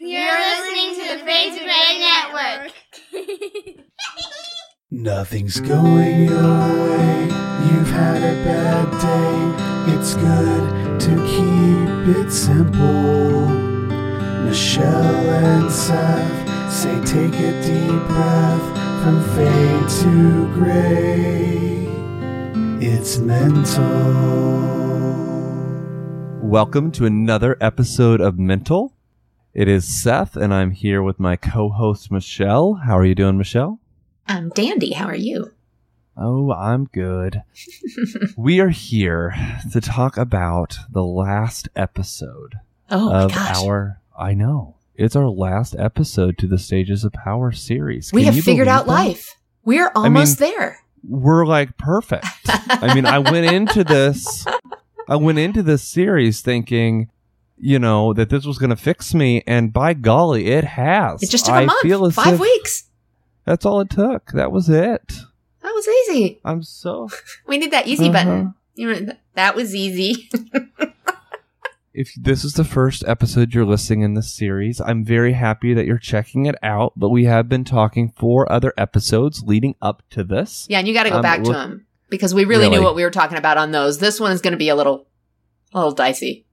You're listening to the Fade to Gray Network. Nothing's going your way. You've had a bad day. It's good to keep it simple. Michelle and Seth say take a deep breath from fade to gray. It's mental. Welcome to another episode of Mental. It is Seth, and I'm here with my co host, Michelle. How are you doing, Michelle? I'm Dandy. How are you? Oh, I'm good. we are here to talk about the last episode Oh of our. I know. It's our last episode to the Stages of Power series. we Can have figured out that? life. We're almost there. We're like perfect. I mean, I went into this, I went into this series thinking, you know, that this was going to fix me, and by golly, it has. It just took I a month. Five weeks. That's all it took. That was it. That was easy. I'm so. We need that easy Uh-huh. button. You know, that was easy. If this is the first episode you're listening in this series, I'm very happy that you're checking it out. But we have been talking four other episodes leading up to this. yeah, and you got to go Um, back to them because we really, Really? knew what we were talking about on those. This one is going to be a little, a little dicey.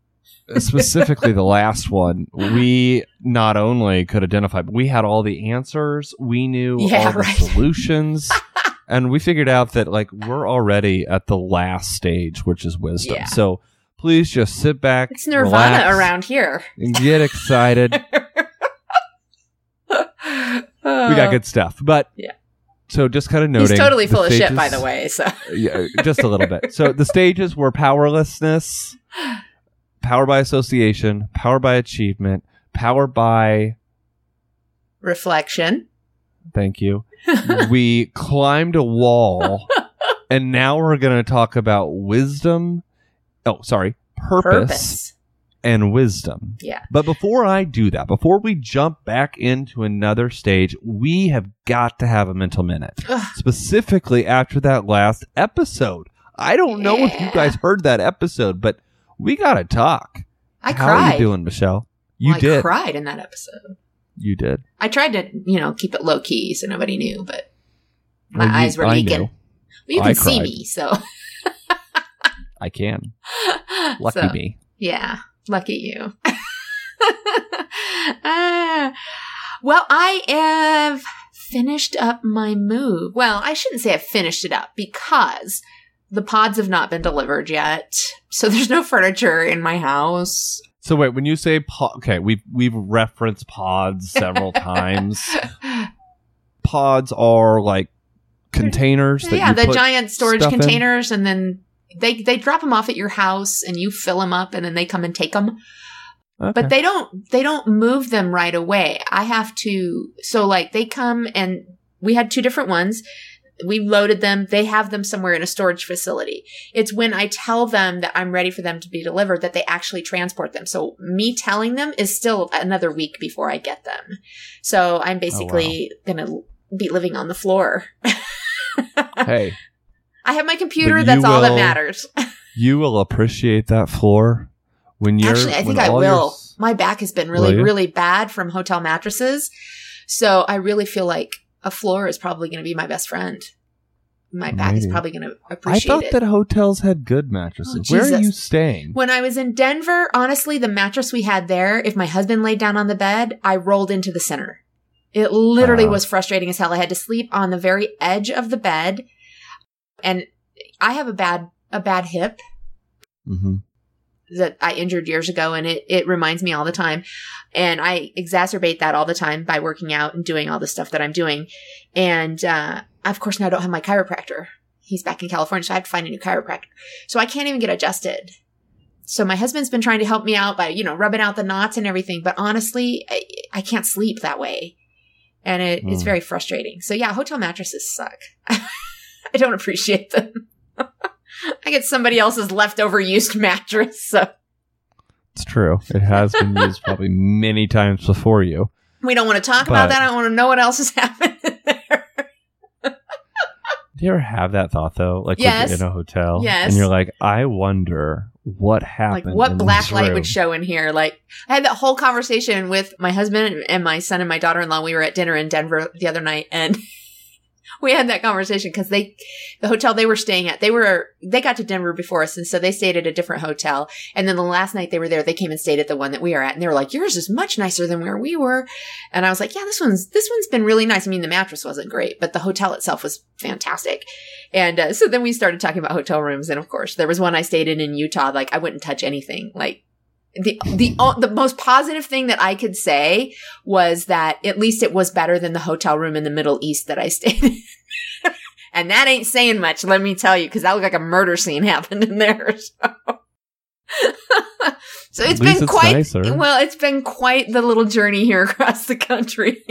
Uh, specifically the last one, we not only could identify, but we had all the answers. We knew Yeah, all the right. solutions. and we figured out that like we're already at the last stage, which is wisdom. Yeah. So please just sit back. It's Nirvana relax, around here. and get excited. we got good stuff. But Yeah. So just kind of noting, He's totally full of shit, by the way. So yeah, just a little bit. So the stages were powerlessness, power by association, power by achievement, power by reflection. thank you. we climbed a wall, and now we're going to talk about wisdom. Oh, sorry, purpose, Purpose. and wisdom. Yeah. But before I do that, before we jump back into another stage, we have got to have a mental minute. Specifically after that last episode. I don't know if you guys heard that episode, but we got to talk. I How cried. are you doing, Michelle? You Well, I did. cried in that episode. You did. I tried to, you know, keep it low key so nobody knew, but my Well, you- eyes were leaking. Well, you I can see cried. me, so I can. Lucky So, me. Yeah, lucky you. Ah. well, I have finished up my move. Well, I shouldn't say I've finished it up because the pods have not been delivered yet. So there's no furniture in my house. So wait, when you say pod, okay, we've we've referenced pods several times. Pods are like containers that yeah, the giant storage stuff in? containers, and then they they drop them off at your house, and you fill them up, and then they come and take them. Okay. But they don't they don't move them right away. I have to so like they come and we had two different ones. We loaded them. They have them somewhere in a storage facility. It's when I tell them that I'm ready for them to be delivered that they actually transport them. So me telling them is still another week before I get them. So I'm oh, basically going to be living on the floor. hey, I have my computer. That's all that matters. you will appreciate that floor when you're Actually, I think I all your will. My back has been really, really bad from hotel mattresses. So I really feel like a floor is probably going to be my best friend. My back is probably going to appreciate it. I thought it. that hotels had good mattresses. Oh, Where are you staying? when I was in Denver, honestly, the mattress we had there, if my husband laid down on the bed, I rolled into the center. It literally Ah. was frustrating as hell. I had to sleep on the very edge of the bed. And I have a bad, a bad hip. hmm that I injured years ago and it, it reminds me all the time. And I exacerbate that all the time by working out and doing all the stuff that I'm doing. And, uh, of course now I don't have my chiropractor. He's back in California, so I have to find a new chiropractor. So I can't even get adjusted. So my husband's been trying to help me out by, you know, rubbing out the knots and everything. But honestly, I, I can't sleep that way. And it, it's Hmm. very frustrating. So yeah, hotel mattresses suck. I don't appreciate them. I get somebody else's leftover used mattress. So It's true. It has been used probably many times before you. we don't want to talk about that. I don't want to know what else has happened there. Do you ever have that thought though? Like Yes. in a hotel Yes. and you're like, I wonder what happened. like what in black light room. would show in here like i had that whole conversation with my husband and my son and my daughter-in-law we were at dinner in denver the other night and we had that conversation because they the hotel they were staying at they were they got to denver before us and so they stayed at a different hotel and then the last night they were there they came and stayed at the one that we are at and they were like yours is much nicer than where we were and i was like yeah this one's this one's been really nice i mean the mattress wasn't great but the hotel itself was fantastic and uh, so then we started talking about hotel rooms, and of course, there was one I stayed in in Utah. Like I wouldn't touch anything. Like the the the most positive thing that I could say was that at least it was better than the hotel room in the Middle East that I stayed in. and that ain't saying much, let me tell you, because that looked like a murder scene happened in there. So, so it's been it's quite nicer. well. It's been quite the little journey here across the country.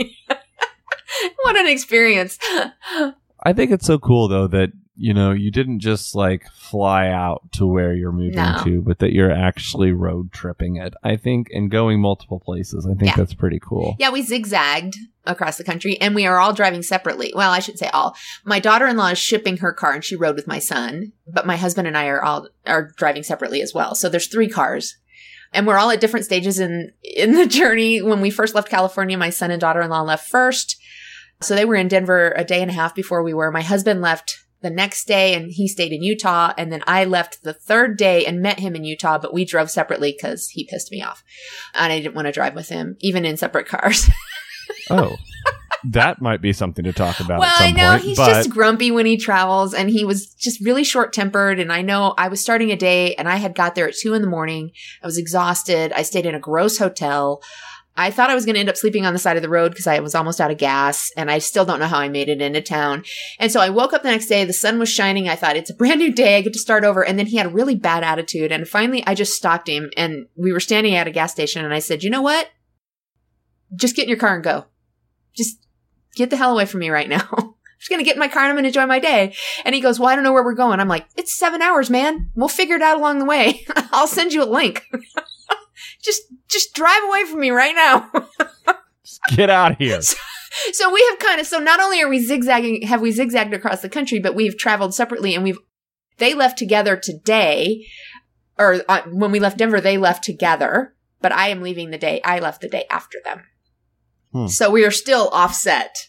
what an experience! I think it's so cool though that you know you didn't just like fly out to where you're moving No. to, but that you're actually road tripping it. I think and going multiple places. I think Yeah. that's pretty cool. Yeah, we zigzagged across the country and we are all driving separately. Well, I should say all. My daughter-in-law is shipping her car and she rode with my son, but my husband and I are all are driving separately as well. So there's three cars. And we're all at different stages in in the journey. When we first left California, my son and daughter-in-law left first. So they were in Denver a day and a half before we were. My husband left the next day and he stayed in Utah. And then I left the third day and met him in Utah, but we drove separately because he pissed me off. And I didn't want to drive with him, even in separate cars. Oh, that might be something to talk about. well, I know point, he's but just grumpy when he travels and he was just really short tempered. And I know I was starting a day and I had got there at two in the morning. I was exhausted. I stayed in a gross hotel. I thought I was going to end up sleeping on the side of the road because I was almost out of gas and I still don't know how I made it into town. And so I woke up the next day. The sun was shining. I thought it's a brand new day. I get to start over. And then he had a really bad attitude. And finally I just stopped him and we were standing at a gas station and I said, you know what? Just get in your car and go. Just get the hell away from me right now. I'm just going to get in my car and I'm going to enjoy my day. And he goes, well, I don't know where we're going. I'm like, it's seven hours, man. We'll figure it out along the way. I'll send you a link. just, just drive away from me right now. get out of here. so we have kind of, so not only are we zigzagging, have we zigzagged across the country, but we've traveled separately and we've, they left together today or uh, when we left Denver, they left together, but I am leaving the day, I left the day after them. Hmm. So we are still offset.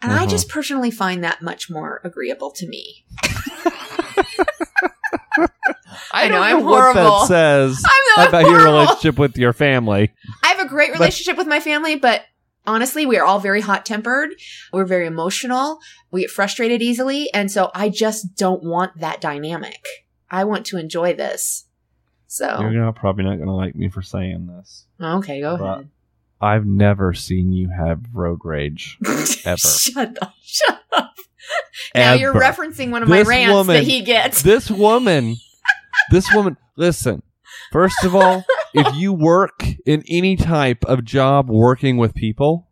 And I Uh-huh. just personally find that much more agreeable to me. I know, I'm what horrible. that says I'm about your relationship with your family. I have a great relationship with my family, but honestly, we are all very hot tempered. We're very emotional. We get frustrated easily. And so I just don't want that dynamic. I want to enjoy this. So, You're not, probably not going to like me for saying this. okay, go ahead. I've never seen you have road rage. ever. Shut up. Shut up. Now you're referencing one of my rants woman- that he gets. this woman, this woman, listen, first of all, if you work in any type of job working with people,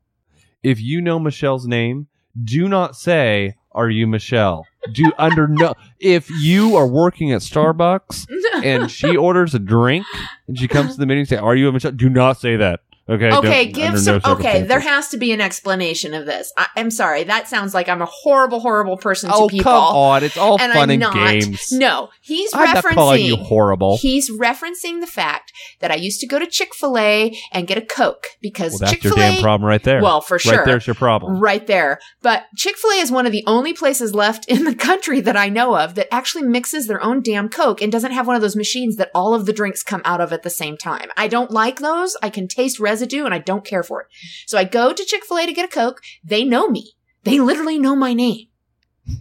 if you know Michelle's name, do not say, Are you Michelle? Do under no, if you are working at Starbucks and she orders a drink and she comes to the meeting and say, Are you a Michelle? Do not say that. Okay. Okay, give some. no okay, there has to be an explanation of this. I, I'm sorry. That sounds like I'm a horrible, horrible person Oh, to people. come on. It's all and fun I'm and not. games. No, he's I'm not referencing. calling you horrible. He's referencing the fact that I used to go to Chick Fil A and get a Coke because Well, that's Chick your Fil A. damn problem right there. Well, for sure. Right there's your problem. Right there. But Chick fil A is one of the only places left in the country that I know of that actually mixes their own damn Coke and doesn't have one of those machines that all of the drinks come out of at the same time. I don't like those. I can taste residue and I don't care for it. So I go to Chick fil A to get a Coke. They know me. They literally know my name.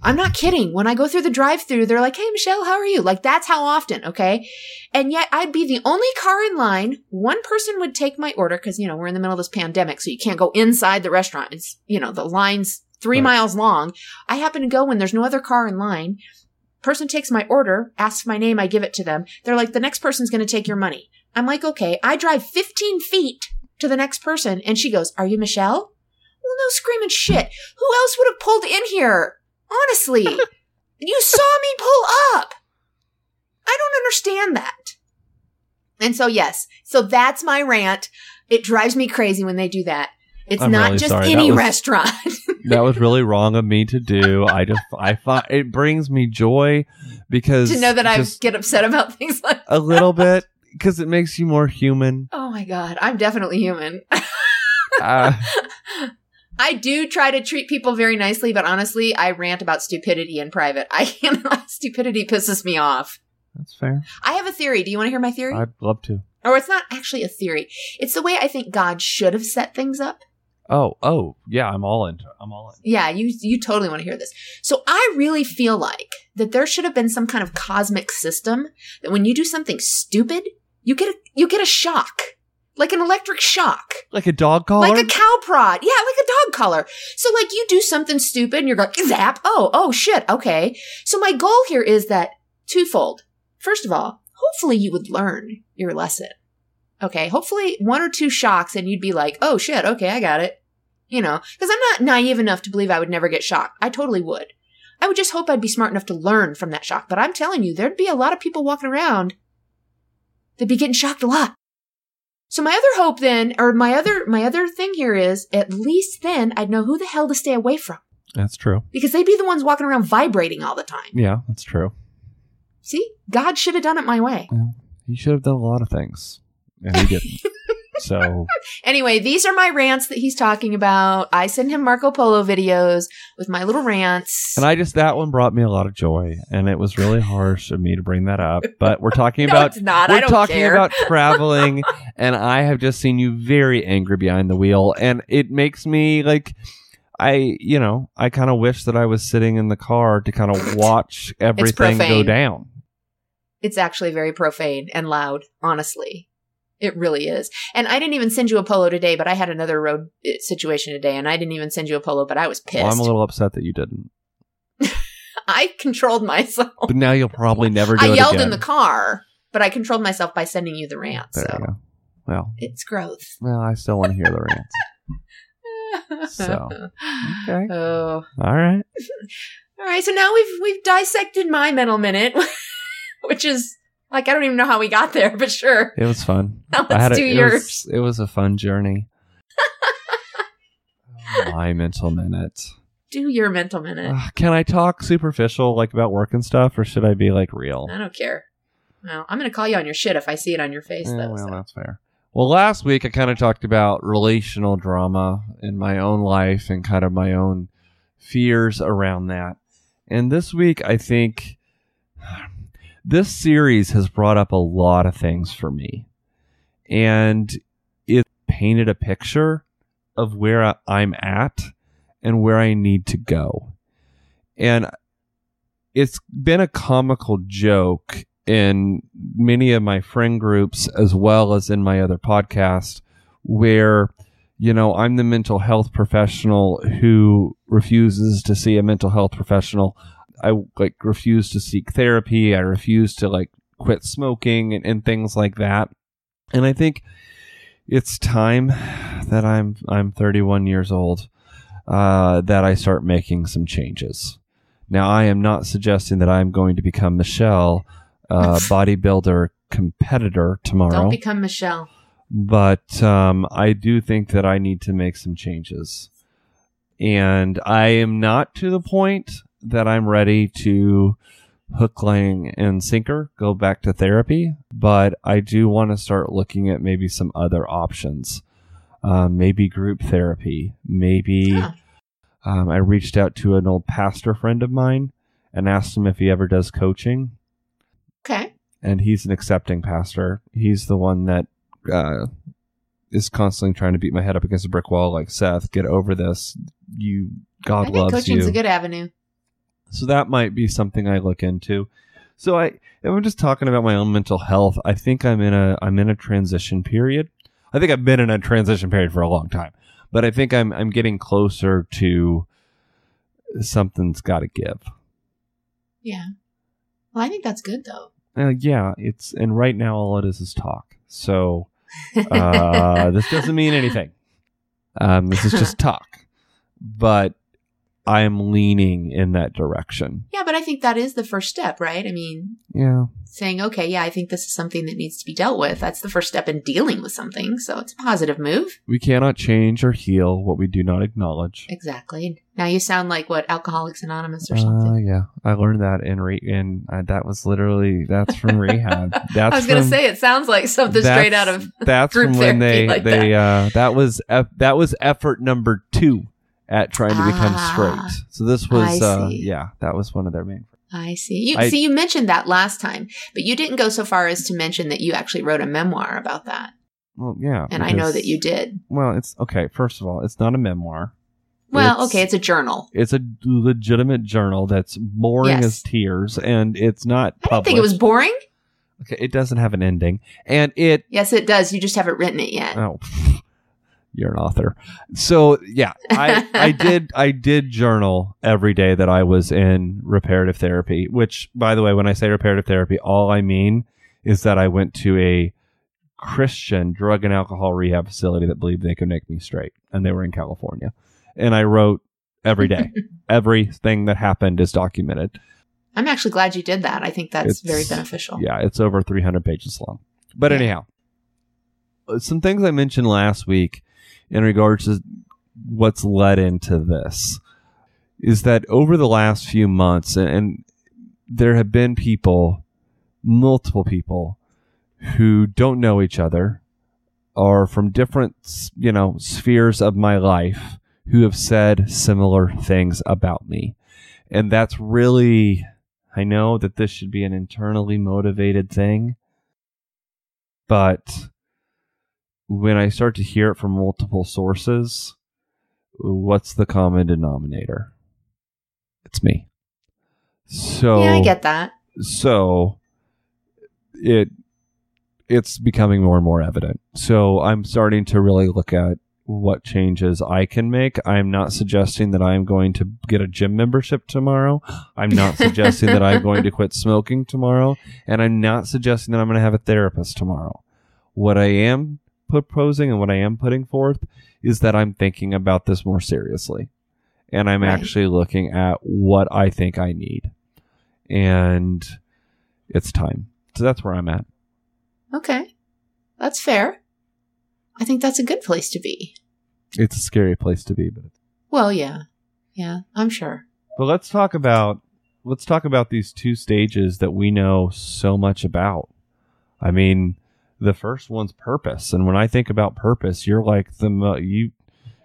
I'm not kidding. When I go through the drive through, they're like, Hey, Michelle, how are you? Like, that's how often. Okay. And yet I'd be the only car in line. One person would take my order because, you know, we're in the middle of this pandemic. So you can't go inside the restaurant. It's, you know, the line's three Right. miles long. I happen to go when there's no other car in line. Person takes my order, asks my name, I give it to them. They're like, the next person's going to take your money. I'm like, okay, I drive 15 feet to the next person. And she goes, are you Michelle? Well, no screaming shit. Who else would have pulled in here? Honestly, you saw me pull up. I don't understand that. And so, yes, so that's my rant. It drives me crazy when they do that. It's I'm not really just sorry. any That was- restaurant. that was really wrong of me to do. I just I find it brings me joy because to know that I get upset about things like a little bit because it makes you more human. Oh my god, I'm definitely human. Uh, I do try to treat people very nicely, but honestly, I rant about stupidity in private. I can't stupidity pisses me off. that's fair. I have a theory. Do you want to hear my theory? I'd love to. or it's not actually a theory. It's the way I think God should have set things up. Oh, oh, yeah, I'm all in. I'm all in. Yeah, you you totally want to hear this. So I really feel like that there should have been some kind of cosmic system that when you do something stupid, you get a you get a shock. Like an electric shock. Like a dog collar. Like a cow prod. Yeah, like a dog collar. So like you do something stupid and you're like, zap. Oh, oh shit. Okay. So my goal here is that twofold. First of all, hopefully you would learn your lesson. Okay. Hopefully one or two shocks and you'd be like, oh shit. Okay. I got it. You know, cause I'm not naive enough to believe I would never get shocked. I totally would. I would just hope I'd be smart enough to learn from that shock. But I'm telling you, there'd be a lot of people walking around that'd be getting shocked a lot. So my other hope then, or my other my other thing here is, at least then I'd know who the hell to stay away from that's true. because they'd be the ones walking around vibrating all the time. Yeah, that's true. See, God should have done it my way. He should have done a lot of things, and he didn't. so Anyway, these are my rants that he's talking about. I send him Marco Polo videos with my little rants. And I just that one brought me a lot of joy, and it was really harsh of me to bring that up. But we're talking no, about not. we're talking care. about traveling, and I have just seen you very angry behind the wheel, and it makes me like. I, you know, I kind of wish that I was sitting in the car to kind of watch everything go down. it's actually very profane and loud, honestly. It really is. And I didn't even send you a polo today, but I had another road uh, situation today, and I didn't even send you a polo, but I was pissed. Well, I'm a little upset that you didn't. I controlled myself. But now you'll probably never do I it yelled again. in the car, but I controlled myself by sending you the rant. There so you go. Well, it's growth. well, I still want to hear the rants. So, okay. Oh. All right. All right, so now we've we've dissected my mental minute, which is like I don't even know how we got there, but sure. It was fun. Now I had let's a, do it. Was, it was a fun journey. My mental minute. Do your mental minute. Uh, can I talk superficial, like about work and stuff, or should I be like real? I don't care. Well, I'm gonna call you on your shit if I see it on your face, Eh, though. well, so. that's fair. Well, last week I kind of talked about relational drama in my own life and kind of my own fears around that. And this week, I think this series has brought up a lot of things for me. And it painted a picture of where I'm at and where I need to go. And it's been a comical joke in many of my friend groups as well as in my other podcast where you know I'm the mental health professional who refuses to see a mental health professional I like refuse to seek therapy I refuse to like quit smoking and, and things like that and I think it's time that I'm I'm 31 years old uh, that I start making some changes now I am not suggesting that I'm going to become Michelle uh, bodybuilder competitor tomorrow. Don't become Michelle. but um, I do think that I need to make some changes. And I am not to the point that I'm ready to hook, line, and sinker, go back to therapy, but I do want to start looking at maybe some other options. Um, maybe group therapy. Maybe Oh. um, I reached out to an old pastor friend of mine and asked him if he ever does coaching Okay. and he's an accepting pastor. He's the one that uh, is constantly trying to beat my head up against a brick wall, like Seth. Get over this. You, God I think loves coaching's you. a good avenue. So that might be something I look into. So I, if I'm just talking about my own mental health. I think I'm in a, I'm in a transition period. I think I've been in a transition period for a long time, but I think I'm, I'm getting closer to something's got to give. Yeah. Well, I think that's good though. Uh, yeah, it's and right now all it is is talk. So uh, this doesn't mean anything. Um, this is just talk. But I am leaning in that direction. Yeah, but I think that is the first step, right? I mean, Yeah. saying, okay, yeah, I think this is something that needs to be dealt with. That's the first step in dealing with something. So it's a positive move. We cannot change or heal what we do not acknowledge. Exactly. Now you sound like what Alcoholics Anonymous or Uh, something. yeah, I learned that in re- in uh, that was literally that's from rehab. That's I was going to from- say it sounds like something straight out of. that's from when they like they uh that was eff- that was effort number two at trying to become Ah, straight. So this was uh yeah, that was one of their main. I see. You I- see. You mentioned that last time, but you didn't go so far as to mention that you actually wrote a memoir about that. Well, yeah, And I know that you did. Well, it's okay. First of all, it's not a memoir. Well, It's- okay, it's a journal. It's a legitimate journal that's boring Yes. as tears, and it's not. I didn't think it was boring. Okay, it doesn't have an ending, and it Yes, it does. You just haven't written it yet. Oh, you're an author. So yeah, I I did I did journal every day that I was in reparative therapy. Which, by the way, when I say reparative therapy, all I mean is that I went to a Christian drug and alcohol rehab facility that believed they could make me straight, and they were in California. And I wrote every day. Everything that happened is documented. I'm actually glad you did that. I think that's It's- very beneficial. Yeah, it's over 300 pages long. But Yeah. anyhow, some things I mentioned last week in regards to what's led into this is that over the last few months, and, there have been people, multiple people, who don't know each other, are from different, you know, spheres of my life, who have said similar things about me. And that's really, I know that this should be an internally motivated thing, but when I start to hear it from multiple sources, what's the common denominator? It's me. So yeah, I get that. so it it's becoming more and more evident. So I'm starting to really look at what changes I can make. I'm not suggesting that I'm going to get a gym membership tomorrow. I'm not suggesting that I'm going to quit smoking tomorrow, and I'm not suggesting that I'm going to have a therapist tomorrow. What I am proposing and what I am putting forth is that I'm thinking about this more seriously. And I'm Right. actually looking at what I think I need. And it's time. So that's where I'm at. Okay. That's fair. I think that's a good place to be. It's a scary place to be, but Well, yeah. Yeah, I'm sure. but let's talk about let's talk about these two stages that we know so much about. I mean, the first one's purpose, and when I think about purpose, you're like the mo- you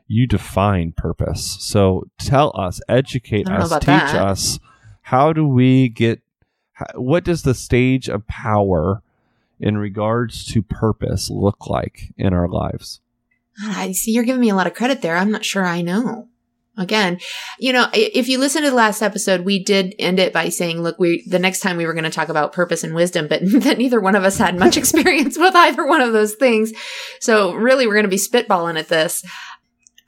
you define purpose. So tell us, educate I don't know us, teach that. us. How do we get? What does the stage of power in regards to purpose look like in our lives? I see you're giving me a lot of credit there. I'm not sure I know. Again, you know, if you listen to the last episode, we did end it by saying, look, we, the next time we were going to talk about purpose and wisdom, but that neither one of us had much experience with either one of those things. So really, we're going to be spitballing at this.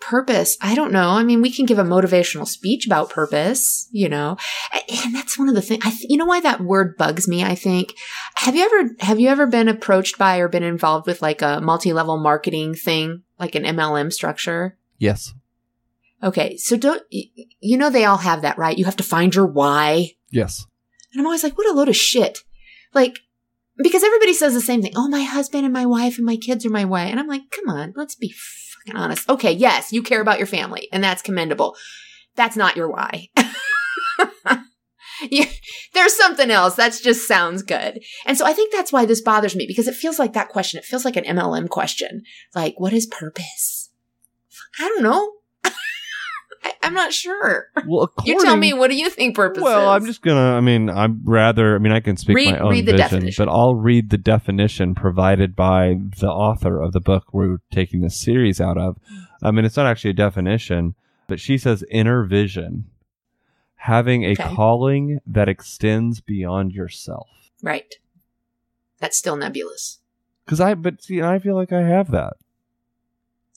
Purpose, I don't know. I mean, we can give a motivational speech about purpose, you know, and that's one of the things. Th- you know why that word bugs me. I think. Have you ever have you ever been approached by or been involved with like a multi level marketing thing, like an MLM structure? Yes. Okay, so don't you know they all have that, right? You have to find your why. Yes. And I'm always like, what a load of shit. Like, because everybody says the same thing. Oh, my husband and my wife and my kids are my why. And I'm like, come on, let's be fucking honest. Okay, yes, you care about your family, and that's commendable. That's not your why. you, there's something else. That just sounds good. And so I think that's why this bothers me because it feels like that question. It feels like an MLM question. Like, what is purpose? I don't know. I, I'm not sure. Well, according, You tell me, what do you think purpose Well, is? I'm just gonna. I mean, I'm rather. I mean, I can speak Read- my own read the vision, definition. but I'll read the definition provided by the author of the book we're taking this series out of. I mean, it's not actually a definition, but she says inner vision, having a Okay. calling that extends beyond yourself. Right. That's still nebulous. Because I, but see, I feel like I have that.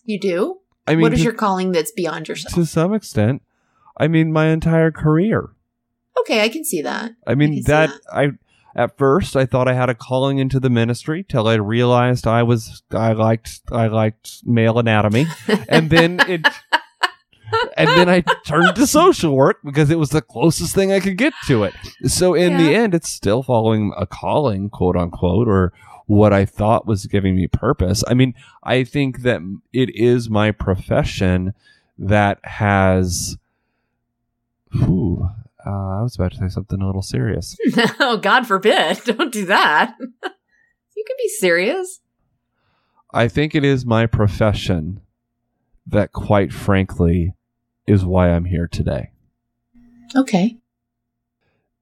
You do? I mean, what is to, your calling that's beyond yourself? to some extent. I mean, my entire career. okay, I can see that. I I mean see that, that. I at first I thought I had a calling into the ministry till I realized I was I liked I liked male anatomy and then it and then I turned to social work because it was the closest thing I could get to it. So in the end, it's still following a calling, quote unquote, or what I thought was giving me purpose. I mean, I think that it is my profession that has. Whew, uh, I was about to say something a little serious. oh, God forbid. Don't do that. you can be serious. I think it is my profession that, quite frankly, is why I'm here today. Okay.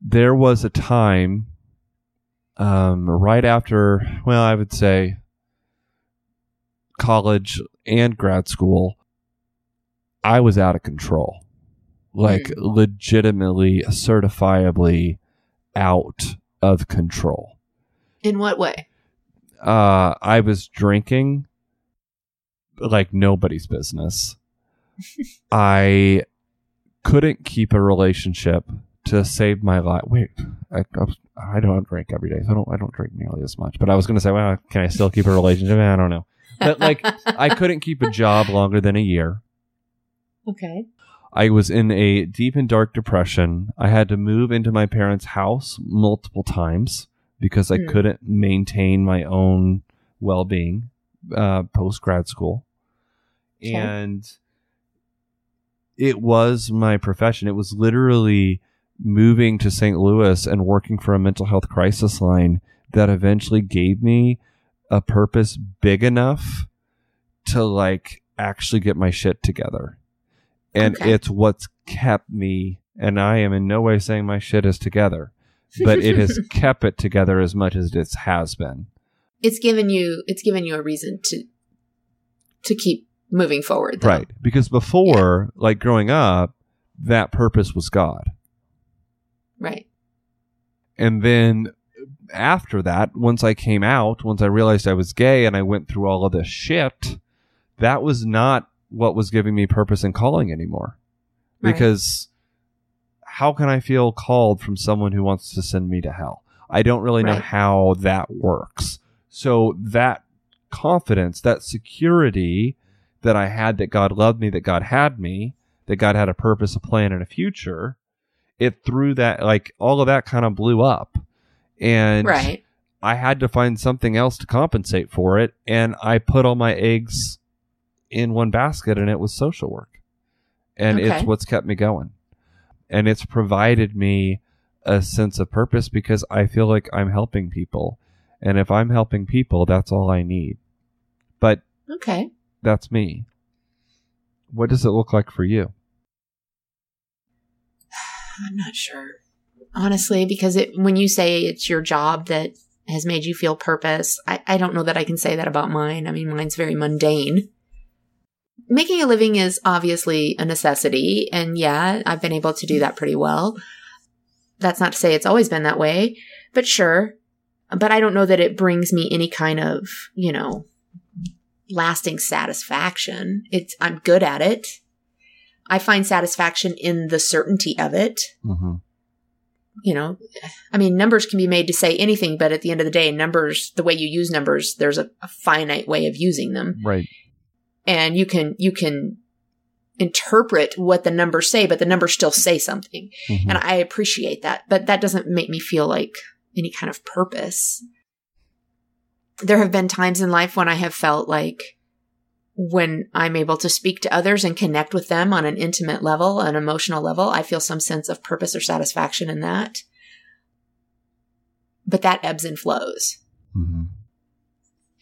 there was a time um, right after, well, I would say college and grad school, I was out of control. Like, legitimately, certifiably out of control. In what way? Uh, I was drinking like nobody's business. I couldn't keep a relationship to save my life. Wait, I, I, I don't drink every day, so I don't. I don't drink nearly as much. But I was going to say, well, can I still keep a relationship? I don't know. But like, I couldn't keep a job longer than a year. Okay. I was in a deep and dark depression. I had to move into my parents' house multiple times because I Hmm. couldn't maintain my own well being uh, post grad school. Okay. And it was my profession. It was literally moving to St. Louis and working for a mental health crisis line that eventually gave me a purpose big enough to like actually get my shit together. And Okay. it's what's kept me and I am in no way saying my shit is together, but it has kept it together as much as it has been. it's given you it's given you a reason to to keep moving forward. though. Right. Because before, like growing up, that purpose was God. Right. And then after that, once I came out, once I realized I was gay and I went through all of this shit, that was not what was giving me purpose and calling anymore. Right. Because how can I feel called from someone who wants to send me to hell? I don't really know how that works. So that confidence, that security that I had that God loved me, that God had me, that God had a purpose, a plan, and a future, it threw that like all of that kind of blew up. And Right. I had to find something else to compensate for it. And I put all my eggs in one basket, and it was social work. And it's what's kept me going. And it's provided me a sense of purpose because I feel like I'm helping people. And if I'm helping people, that's all I need. But Okay. that's me. What does it look like for you? I'm not sure. Honestly, because it when you say it's your job that has made you feel purpose, I, I don't know that I can say that about mine. I mean, mine's very mundane. Making a living is obviously a necessity, and yeah, I've been able to do that pretty well. That's not to say it's always been that way, but sure. But I don't know that it brings me any kind of, you know, lasting satisfaction. It's I'm good at it. I find satisfaction in the certainty of it Mm-hmm. you know, I mean, numbers can be made to say anything, but at the end of the day, numbers, the way you use numbers, there's a, a finite way of using them. Right. And you can, you can interpret what the numbers say, but the numbers still say something. Mhm. And I appreciate that, but that doesn't make me feel like any kind of purpose. There have been times in life when I have felt like when I'm able to speak to others and connect with them on an intimate level, an emotional level, I feel some sense of purpose or satisfaction in that. But that ebbs and flows. Mhm.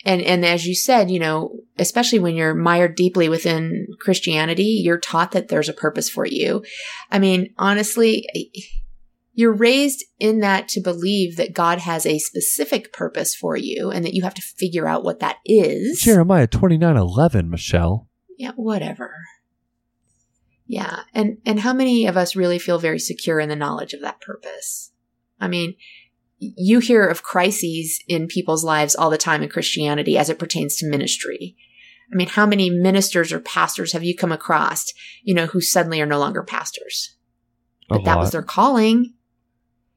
And and as you said, you know, especially when you're mired deeply within Christianity, you're taught that there's a purpose for you. I mean, honestly, you're raised in that to believe that God has a specific purpose for you and that you have to figure out what that is. Jeremiah twenty nine eleven, Michelle. Yeah, whatever. Yeah, and and how many of us really feel very secure in the knowledge of that purpose? I mean, you hear of crises in people's lives all the time in Christianity as it pertains to ministry. I mean, how many ministers or pastors have you come across, you know, who suddenly are no longer pastors? A But that was their calling.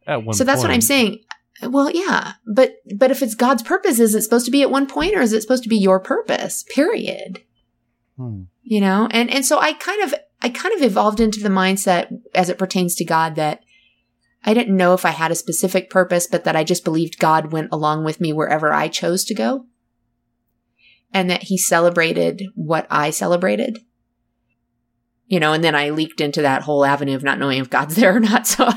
At one so that's what I'm saying. Well, yeah, but but if it's God's purpose, is it supposed to be at one point or is it supposed to be your purpose? Period Hmm. you know and and so i kind of I kind of evolved into the mindset as it pertains to God that I didn't know if I had a specific purpose, but that I just believed God went along with me wherever I chose to go. And that he celebrated what I celebrated. You know, and then I leaked into that whole avenue of not knowing if God's there or not. So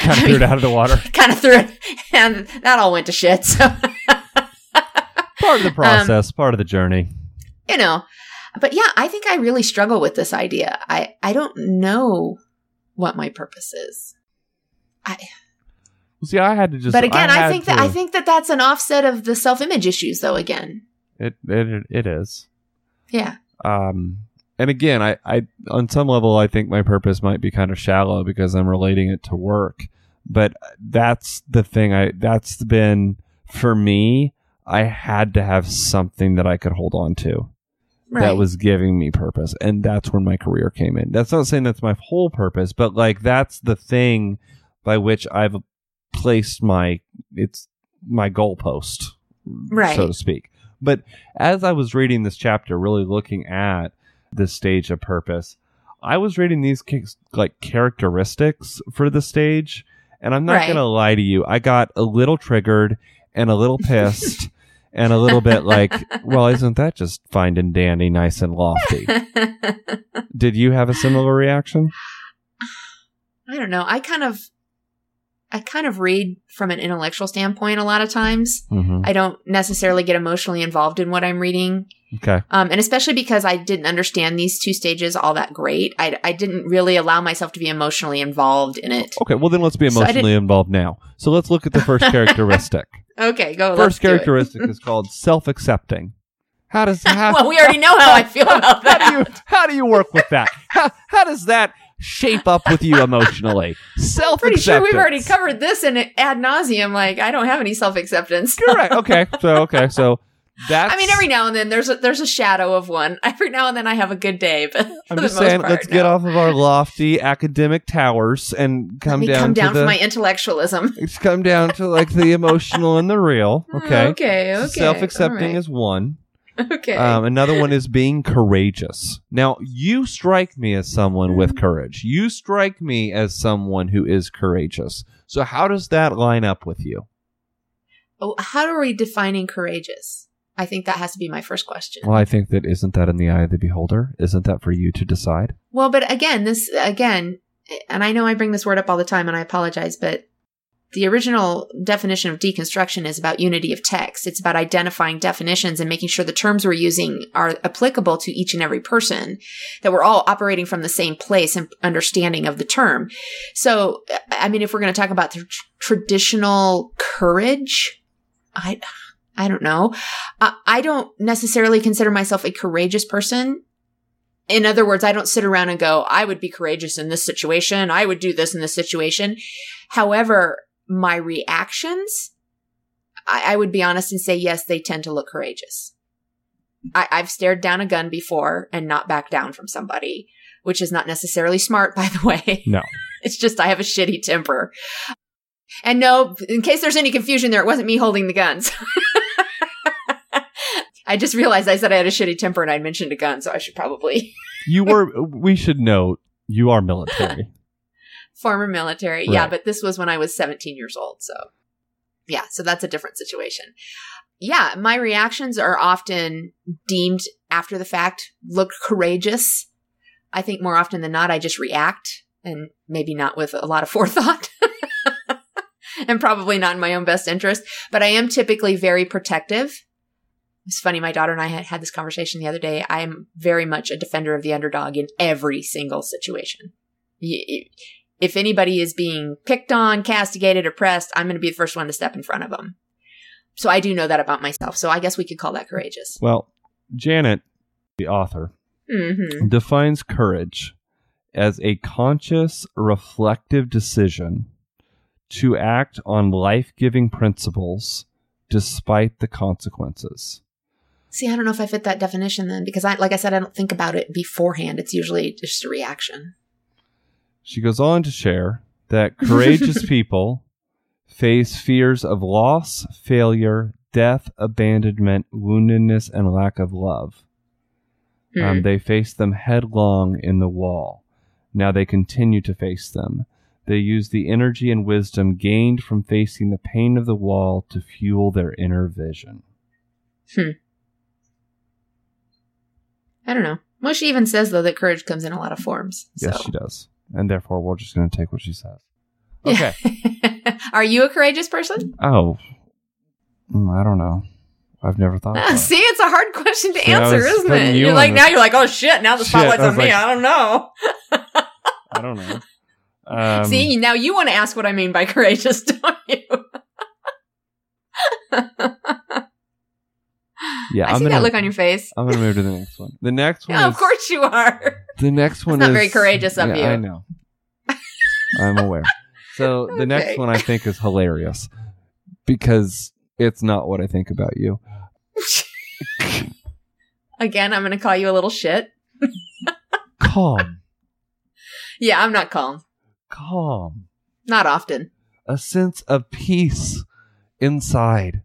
Kind of threw it out of the water. kind of threw it, and that all went to shit. So, Part of the process, part of the journey. you know, but yeah, I think I really struggle with this idea. I, I don't know what my purpose is. I see, I had to just. but again, I, had think that I think that that's an offset of the self-image issues though again. it it it is. Yeah. um and again I, I on some level i think my purpose might be kind of shallow because i'm relating it to work but that's the thing i that's been for me i had to have something that i could hold on to Right. that was giving me purpose and that's where my career came in that's not saying that's my whole purpose but like that's the thing by which i've placed my it's my goalpost Right. so to speak but as i was reading this chapter really looking at this stage of purpose i was reading these like characteristics for the stage and i'm not Right. gonna lie to you i got a little triggered and a little pissed and a little bit like well isn't that just fine and dandy nice and lofty did you have a similar reaction I don't know. I kind of I kind of read from an intellectual standpoint a lot of times. mm-hmm. I don't necessarily get emotionally involved in what I'm reading. okay Um, and especially because I didn't understand these two stages all that great. I, I didn't really allow myself to be emotionally involved in it. okay well then let's be So emotionally involved now so let's look at the first characteristic Okay, go. first characteristic is called self-accepting how does how, well, we already know how I feel about that. how do you how do you work with that? How, how does that shape up with you emotionally? Self Pretty sure we've already covered this in ad nauseum. Like, I don't have any self acceptance. Correct. Okay. So okay. So that's. I mean, every now and then there's a, there's a shadow of one. Every now and then I have a good day, but I'm just saying, part, let's no. get off of our lofty academic towers and come down come to down the. from my intellectualism. Let's come down to like the emotional and the real. Okay. okay, okay. Self accepting right. is one. okay. Um, another one is being courageous. Now, you strike me as someone with courage. You strike me as someone who is courageous. So, how does that line up with you? Oh, how are we defining courageous? I think that has to be my first question. Well, I think that isn't that in the eye of the beholder? Isn't that for you to decide? Well, but again, this again, and I know I bring this word up all the time, and I apologize, but the original definition of deconstruction is about unity of text. It's about identifying definitions and making sure the terms we're using are applicable to each and every person, that we're all operating from the same place and understanding of the term. So, I mean, if we're going to talk about the tr- traditional courage, I, I don't know. I, I don't necessarily consider myself a courageous person in other words, I don't sit around and go, I would be courageous in this situation. I would do this in this situation. However, my reactions, I, I would be honest and say, yes, they tend to look courageous. I, I've stared down a gun before and not backed down from somebody, which is not necessarily smart, by the way. No. it's just I have a shitty temper. And no, in case there's any confusion there, it wasn't me holding the guns. I just realized I said I had a shitty temper and I mentioned a gun, so I should probably You were, we should note, you are military. Former military. Yeah, but this was when I was 17 years old. So, yeah, so that's a different situation. Yeah, my reactions are often deemed after the fact look courageous. I think more often than not, I just react and maybe not with a lot of forethought. and probably not in my own best interest, but I am typically very protective. It's funny, my daughter and I had had this conversation the other day. I am very much a defender of the underdog in every single situation. If anybody is being picked on, castigated, oppressed, I'm going to be the first one to step in front of them. So I do know that about myself. So I guess we could call that courageous. Well, Janet, the author, hmm defines courage as a conscious, reflective decision to act on life giving principles despite the consequences. See, I don't know if I fit that definition then because I, like I said, I don't think about it beforehand. It's usually just a reaction. She goes on to share that courageous people face fears of loss, failure, death, abandonment, woundedness, and lack of love. Um, Hmm. they face them headlong in the wall. Now they continue to face them. They use the energy and wisdom gained from facing the pain of the wall to fuel their inner vision. Hmm. I don't know. Well, she even says though that courage comes in a lot of forms. Yes, she does. And therefore, we're just going to take what she says. Okay. Are you a courageous person? Oh, Mm, I don't know. I've never thought. About see, it's a hard question to See, I answer, was isn't putting it? you You're like the- now you're like, oh shit, now the Shit, spotlight's I was on me. like- I don't know. I don't know. Um, see, now you want to ask what I mean by courageous, don't you? Yeah, I I'm see gonna, that look on your face. I'm gonna move to the next one. The next one. Yeah, is, of course you are. The next one not is very courageous of yeah, you. I know. I'm aware. So the next one I think is hilarious because it's not what I think about you. Again, I'm going to call you a little shit. Calm, Yeah, I'm not calm. calm, Not often. a sense of peace inside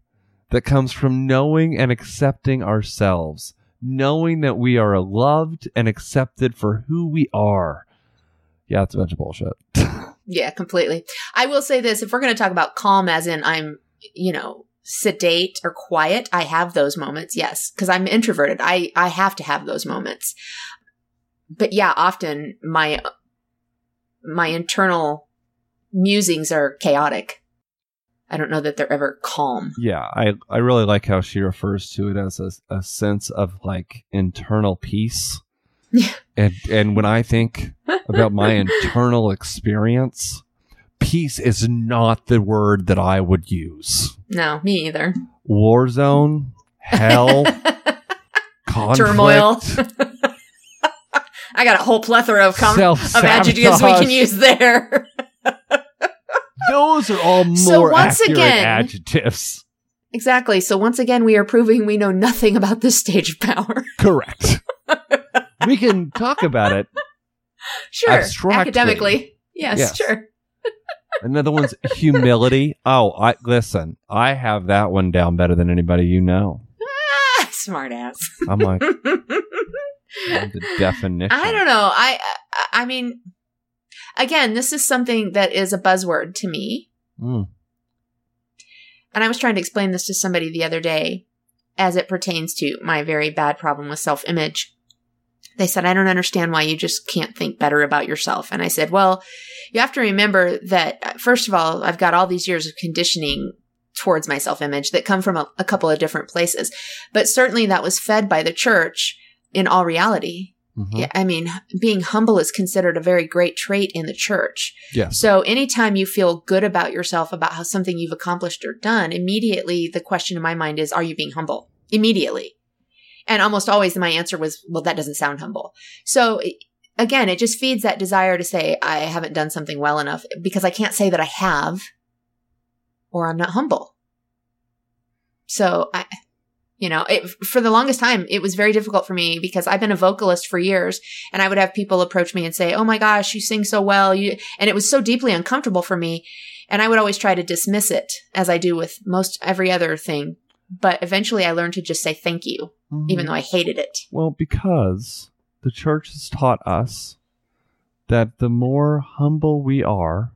that comes from knowing and accepting ourselves, knowing that we are loved and accepted for who we are. Yeah, it's a bunch of bullshit. Yeah, completely. I will say this if we're going to talk about calm, as in I'm, you know, sedate or quiet, I have those moments, yes, because I'm introverted. I, I have to have those moments. But yeah, often my, my internal musings are chaotic. I don't know that they're ever calm. Yeah, I I really like how she refers to it as a, a sense of like internal peace. And and when I think about my internal experience, peace is not the word that I would use. No, me either. War zone, hell, Turmoil. I got a whole plethora of, com- of adjectives we can use there. Those are all more So once accurate again- adjectives. exactly. So once again, we are proving we know nothing about this stage of power. Correct. we can talk about it Sure. Abstractly. Academically. Yes, Yes. sure. Another one's humility. Oh, I listen. I have that one down better than anybody you know. Ah, smart ass. I'm like the definition. I don't know. I, I I mean, again, this is something that is a buzzword to me. Mm. And I was trying to explain this to somebody the other day as it pertains to my very bad problem with self image. They said, I don't understand why you just can't think better about yourself. And I said, well, you have to remember that, uh, first of all, I've got all these years of conditioning towards my self image that come from a, a couple of different places. But certainly that was fed by the church in all reality. Mhm. Yeah, I mean, being humble is considered a very great trait in the church. Yes. So anytime you feel good about yourself, about how something you've accomplished or done, immediately the question in my mind is, are you being humble? Immediately. And almost always my answer was, well, that doesn't sound humble. So again, it just feeds that desire to say, I haven't done something well enough because I can't say that I have or I'm not humble. So I, you know, it, for the longest time, it was very difficult for me because I've been a vocalist for years and I would have people approach me and say, Oh my gosh, you sing so well. You, and it was so deeply uncomfortable for me. And I would always try to dismiss it as I do with most every other thing. But eventually I learned to just say thank you, Mhm. even though I hated it. well, because the church has taught us that the more humble we are,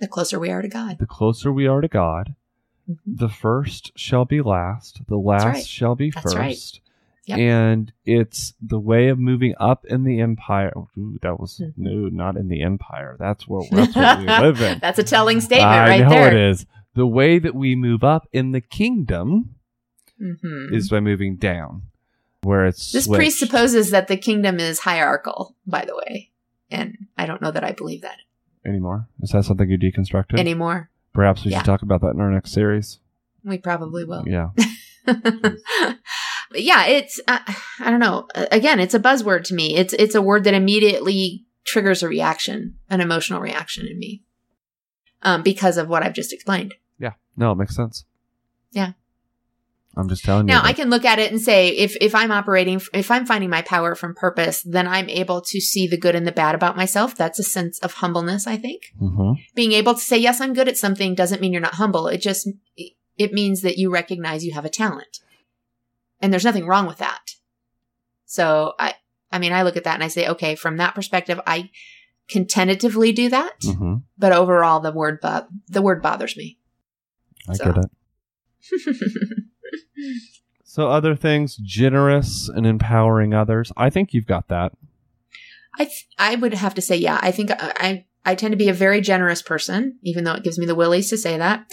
The closer we are to God. the closer we are to God. Mhm. The first shall be last. The last right. shall be That's first. right. Yep. And it's the way of moving up in the empire. Ooh, that was Mhm. no, not in the empire. That's what that's what we live in. That's a telling statement I right know there. it is. The way that we move up in the kingdom Mhm. is by moving down, where it's This switched. presupposes that the kingdom is hierarchical, by the way. And I don't know that I believe that anymore. Is that something you deconstructed? anymore. Perhaps we Yeah. should talk about that in our next series. We probably will. Yeah. yeah, it's uh, I don't know. Again, it's a buzzword to me. It's it's a word that immediately triggers a reaction, an emotional reaction in me, um, because of what I've just explained. Yeah. No, it makes sense. Yeah. I'm just telling Now you. Now I can look at it and say, if if I'm operating, if I'm finding my power from purpose, then I'm able to see the good and the bad about myself. That's a sense of humbleness, I think. Mhm. Being able to say, yes, I'm good at something doesn't mean you're not humble. It just it means that you recognize you have a talent, and there's nothing wrong with that. So I, I mean, I look at that and I say, okay, from that perspective, I can tentatively do that, hmm but overall, the word bo- the word bothers me. I So. get it. So other things, generous and empowering others. I think you've got that. I th- I would have to say, yeah. I think I, I I tend to be a very generous person, even though it gives me the willies to say that.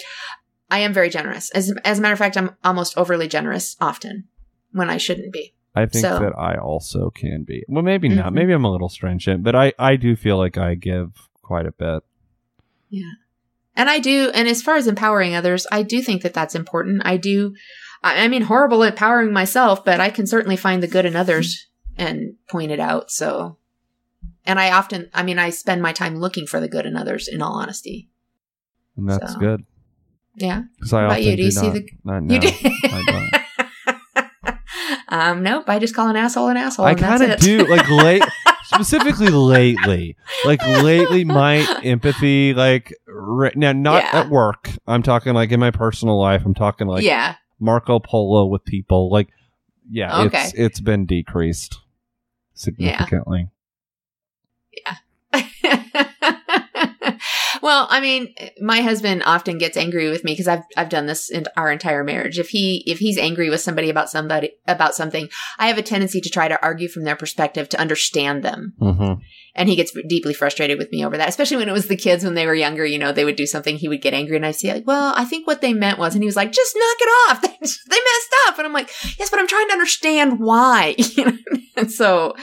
I am very generous. As as a matter of fact, I'm almost overly generous often when I shouldn't be. I think So- that I also can be. Well, maybe not. Mhm. Maybe I'm a little stringent, but I I do feel like I give quite a bit. Yeah. And I do, and as far as empowering others, I do think that that's important. I do, I I mean, horrible at powering myself, but I can certainly find the good in others and point it out. So, and I often, I mean, I spend my time looking for the good in others, in all honesty. And that's So, good. Yeah. Because I often you? Do you see not, the- not You do. I don't. um, nope. I just call an asshole an asshole. I kind of do like late, specifically lately. Like lately, my empathy, like right now, not Yeah. at work. I'm talking like in my personal life. I'm talking like yeah. Marco Polo with people. Like, yeah, Okay. it's it's been decreased significantly. well, I mean, my husband often gets angry with me because I've I've done this in our entire marriage. If he if he's angry with somebody about somebody about something, I have a tendency to try to argue from their perspective to understand them, Mm-hmm. and he gets deeply frustrated with me over that. Especially when it was the kids when they were younger. You know, they would do something, he would get angry, and I'd say, like, "Well, I think what they meant was," and he was like, "Just knock it off. They, they messed up." And I'm like, "Yes, but I'm trying to understand why." You know? and so.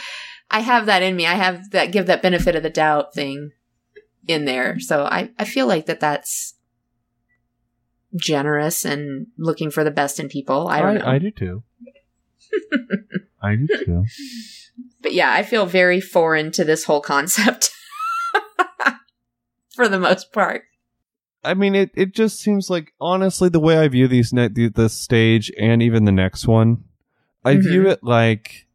I have that in me. I have that give that benefit of the doubt thing in there. So I, I feel like that that's generous and looking for the best in people. I don't know. I, do too. I do too. but yeah, I feel very foreign to this whole concept for the most part. I mean, it, it just seems like honestly the way I view these ne- the- this stage and even the next one, I view Mhm. it like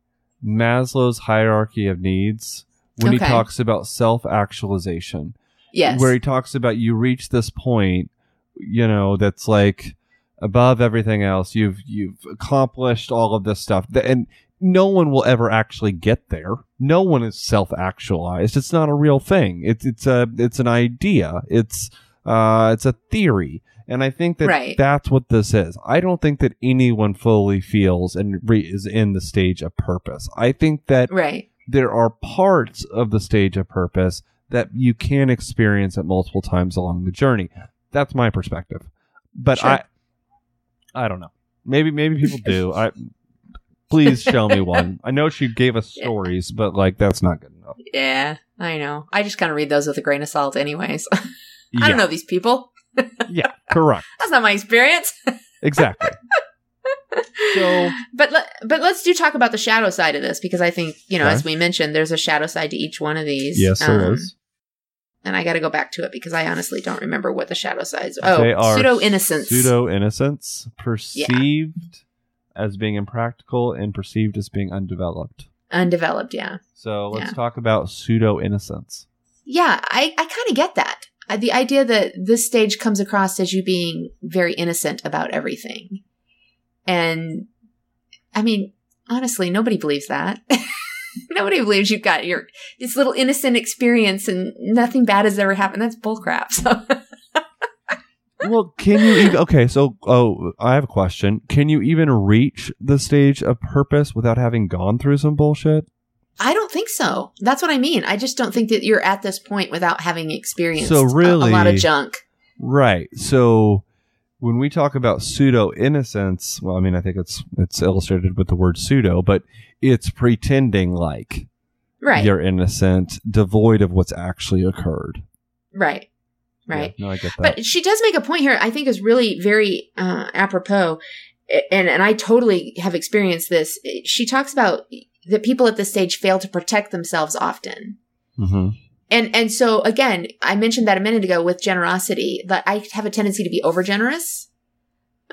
Maslow's hierarchy of needs when he talks about self actualization. Yes. where he talks about you reach this point, you know, that's like above everything else. You've you've accomplished all of this stuff, and no one will ever actually get there. No one is self actualized. It's not a real thing. It's it's a it's an idea. It's uh it's a theory. And I think that Right. that's what this is. I don't think that anyone fully feels and re- is in the stage of purpose. I think that right. there are parts of the stage of purpose that you can experience at multiple times along the journey. That's my perspective. But Sure. I I don't know. Maybe maybe people do. I please show me one. I know she gave us Yeah. stories, but like that's not good enough. Yeah, I know. I just kind of read those with a grain of salt, anyways. I Yeah, don't know these people. Yeah, correct. That's not my experience. Exactly. So- but let, but let's do talk about the shadow side of this because I think you know, Okay. as we mentioned, there's a shadow side to each one of these. Yes, there Um, is. And I got to go back to it because I honestly don't remember what the shadow sides. Oh, They are pseudo innocence. Pseudo innocence perceived as being impractical and perceived as being undeveloped. undeveloped. Yeah, So let's Yeah. talk about pseudo innocence. yeah. I I kind of get that. Uh, The idea that this stage comes across as you being very innocent about everything, and I mean, honestly, nobody believes that. nobody believes you've got your this little innocent experience and nothing bad has ever happened. That's bullcrap. So. well, can you even okay? So, oh, I have a question. Can you even reach the stage of purpose without having gone through some bullshit? I don't think so. That's what I mean. I just don't think that you're at this point without having experienced So a- a, lot of junk. Right. So, when we talk about pseudo innocence, well, I mean, I think it's it's illustrated with the word pseudo, but it's pretending like Right. you're innocent, devoid of what's actually occurred. right. Right. Yeah, no, I get that. But she does make a point here. I think is really very uh, apropos, and and I totally have experienced this. She talks about that people at this stage fail to protect themselves often. hmm And and so again, I mentioned that a minute ago with generosity that I have a tendency to be over generous,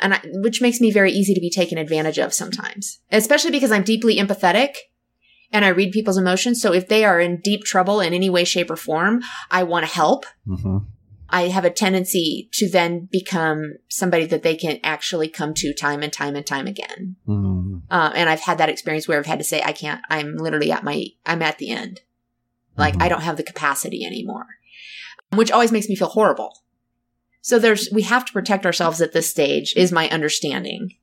and I, which makes me very easy to be taken advantage of sometimes, especially because I'm deeply empathetic and I read people's emotions. So if they are in deep trouble in any way, shape, or form, I want to help. hmm I have a tendency to then become somebody that they can actually come to time and time and time again. Mm. Uh, and I've had that experience where I've had to say, I can't, I'm literally at my, I'm at the end. Like Mhm. I don't have the capacity anymore, which always makes me feel horrible. So there's, we have to protect ourselves at this stage is my understanding.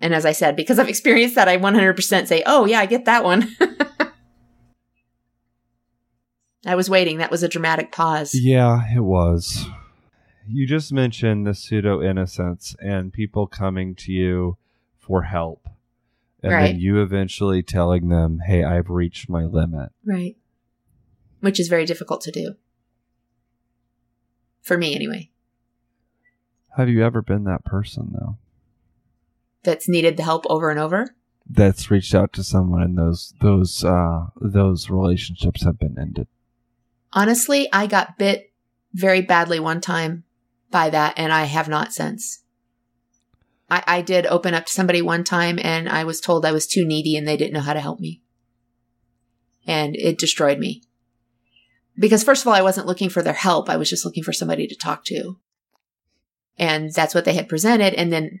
And as I said, because I've experienced that, I 100% say, oh yeah, I get that one. I was waiting. That was a dramatic pause. Yeah, it was. You just mentioned the pseudo innocence and people coming to you for help. And Right. then you eventually telling them, hey, I've reached my limit. Right. Which is very difficult to do. For me, anyway, Have you ever been that person, though, that's needed the help over and over. that's reached out to someone and those those uh those relationships have been ended? Honestly, I got bit very badly one time by that, and I have not since. I, I did open up to somebody one time, and I was told I was too needy and they didn't know how to help me. And it destroyed me. Because, first of all, I wasn't looking for their help, I was just looking for somebody to talk to. And that's what they had presented. And then,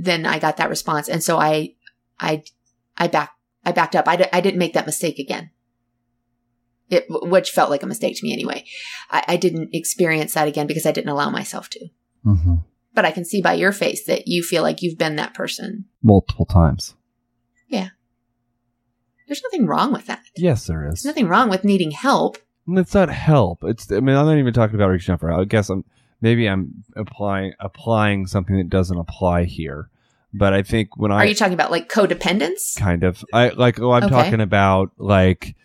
then I got that response. And so I, I, I back, I backed up. I, d- I didn't make that mistake again. It, which felt like a mistake to me anyway. I, I didn't experience that again because I didn't allow myself to. Mm-hmm. But I can see by your face that you feel like you've been that person. Multiple times. Yeah. There's nothing wrong with that. Yes, there is. There's nothing wrong with needing help. It's not help. It's. I mean, I'm not even talking about reaching out for help. I guess I'm. Maybe I'm applying applying something that doesn't apply here. But I think when I Are you talking about like codependence? kind of i like oh i'm Okay. talking about like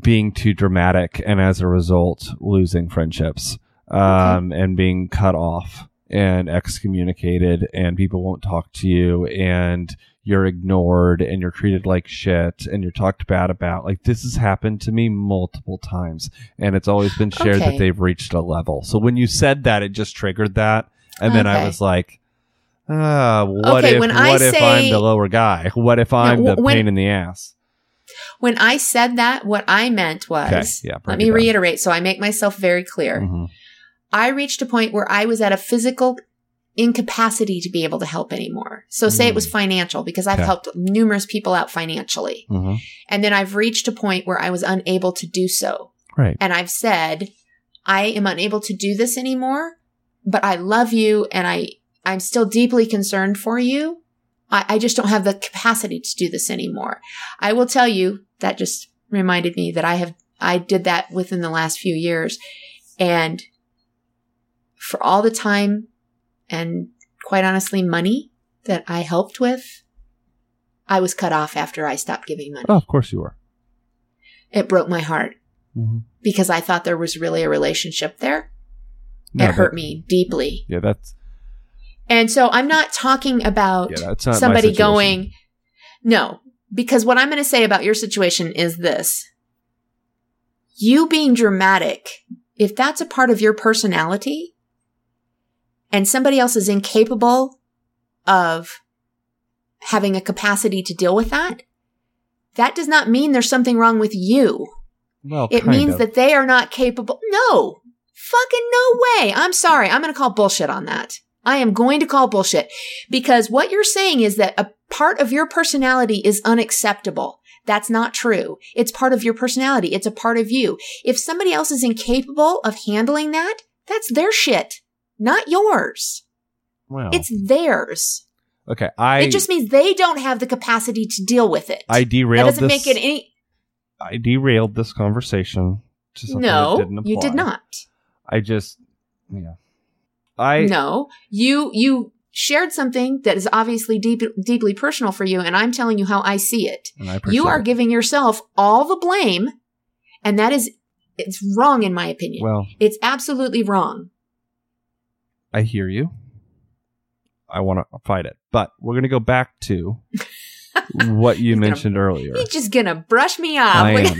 being too dramatic and as a result losing friendships um and being cut off and excommunicated and people won't talk to you and you're ignored and you're treated like shit and you're talked bad about like this has happened to me multiple times and it's always been shared that they've reached a level so when you said that it just triggered that and then i was like ah what Okay, if when I what if i'm the lower guy what if i'm No, the when- pain in the ass When I said that, what I meant was, Okay, yeah, let me down. reiterate so I make myself very clear. Mhm. I reached a point where I was at a physical incapacity to be able to help anymore. So say it was financial because I've Mm. Helped numerous people out financially. Mhm. And then I've reached a point where I was unable to do so. right And I've said, I am unable to do this anymore, but I love you and I, I'm still deeply concerned for you. I, I just don't have the capacity to do this anymore. I will tell you that just reminded me that I have, I did that within the last few years. And for all the time and quite honestly, money that I helped with, I was cut off after I stopped giving money. oh of course you were It broke my heart Mhm. because I thought there was really a relationship there. No, it hurt that- me deeply. yeah that's And so I'm not talking about yeah not somebody going, no, because what I'm going to say about your situation is this. You being dramatic, if that's a part of your personality and somebody else is incapable of having a capacity to deal with that, that does not mean there's something wrong with you. well It means of. that they are not capable. No, fucking no way. I'm sorry. I'm going to call bullshit on that. I am going to call bullshit because what you're saying is that a part of your personality is unacceptable. That's not true. It's part of your personality. It's a part of you. If somebody else is incapable of handling that, that's their shit, not yours. well It's theirs. okay i it just means they don't have the capacity to deal with it. i derailed that doesn't this make it any. i derailed this conversation to something that No, didn't you did not. i just yeah i no, you you shared something that is obviously deep, deeply personal for you, and I'm telling you how I see it. I You are it. giving yourself all the blame, and that is it's wrong in my opinion. well it's absolutely wrong. I hear you i want to fight it but we're going to go back to what you He's gonna- mentioned earlier You're just gonna brush me off. I am.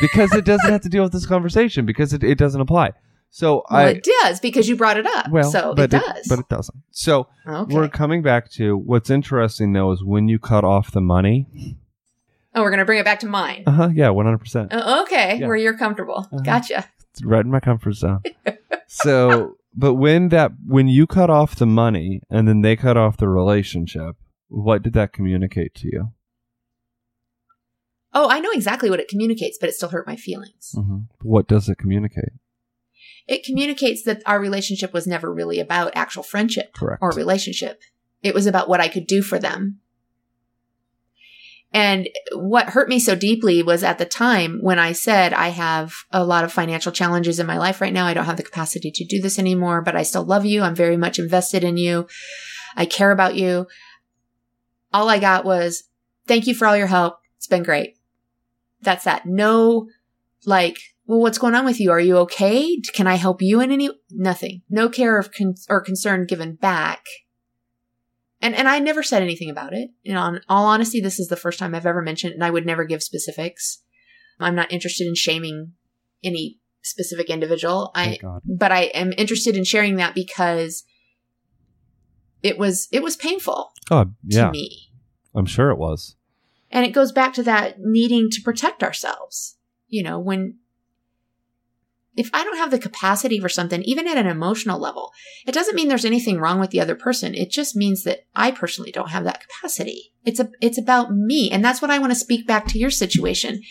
because it doesn't have to deal with this conversation because it, it doesn't apply. So well, I it does because you brought it up. well, so it does. but it doesn't. So okay. we're coming back to what's interesting though is when you cut off the money. oh, we're gonna bring it back to mine. Uh huh. Yeah, one hundred percent. Uh, okay, Yeah. where you're comfortable. Uh-huh. Gotcha. It's right in my comfort zone. so, but when that when you cut off the money and then they cut off the relationship, what did that communicate to you? Oh, I know exactly what it communicates, but it still hurt my feelings. hmm What does it communicate? It communicates that our relationship was never really about actual friendship Correct. or relationship. It was about what I could do for them. And what hurt me so deeply was at the time when I said, I have a lot of financial challenges in my life right now. I don't have the capacity to do this anymore, but I still love you. I'm very much invested in you. I care about you. All I got was, thank you for all your help. It's been great. That's that. No, like, well, what's going on with you? Are you okay? Can I help you in any? Nothing. No care of con- or concern given back. And and I never said anything about it. You know, in all honesty, this is the first time I've ever mentioned, and I would never give specifics. I'm not interested in shaming any specific individual. I God. but I am interested in sharing that because it was it was painful Oh, to yeah. me. I'm sure it was. And it goes back to that needing to protect ourselves. You know, when if I don't have the capacity for something, even at an emotional level, it doesn't mean there's anything wrong with the other person. It just means that I personally don't have that capacity. It's a it's about me. And that's what I want to speak back to your situation.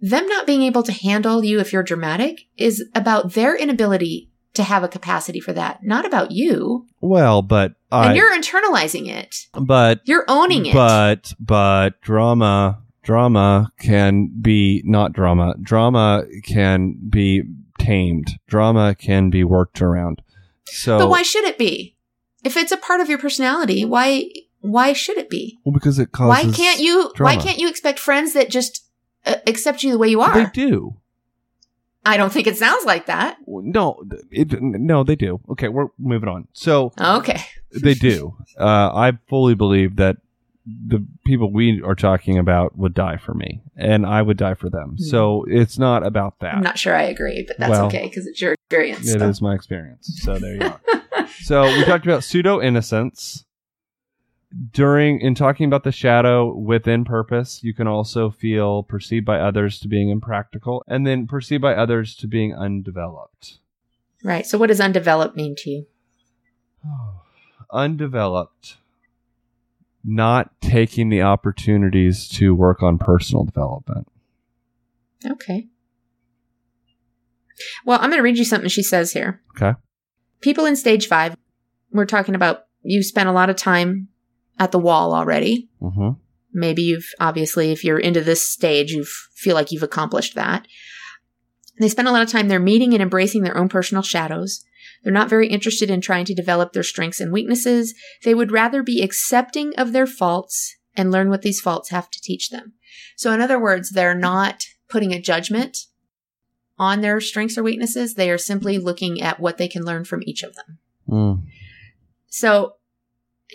Them not being able to handle you if you're dramatic is about their inability to have a capacity for that, not about you. Well, but and you're internalizing it. but You're owning it. But but drama drama can be not drama. Drama can be tamed. Drama can be worked around. So But why should it be? If it's a part of your personality, why why should it be? Well, because it causes Why can't you why can't you expect friends that just uh, accept you the way you are? They do. I don't think it sounds like that. No, it, no, they do. Okay, we're moving on. So Okay. they do. Uh, I fully believe that the people we are talking about would die for me, and I would die for them. Hmm. So it's not about that. I'm not sure I agree, but that's Well, okay because it's your experience. It so. is my experience. So there you are. so we talked about pseudo innocence. During in talking about the shadow within purpose, you can also feel perceived by others to being impractical, and then perceived by others to being undeveloped. Right. So what does undeveloped mean to you? undeveloped, not taking the opportunities to work on personal development. Okay. Well, I'm going to read you something she says here. Okay. People in stage five, we're talking about you spent a lot of time at the wall already. Mm-hmm. Maybe you've obviously, if you're into this stage, you feel like you've accomplished that. They spend a lot of time there meeting and embracing their own personal shadows. They're not very interested in trying to develop their strengths and weaknesses. They would rather be accepting of their faults and learn what these faults have to teach them. So, in other words, they're not putting a judgment on their strengths or weaknesses. They are simply looking at what they can learn from each of them. Mm. So,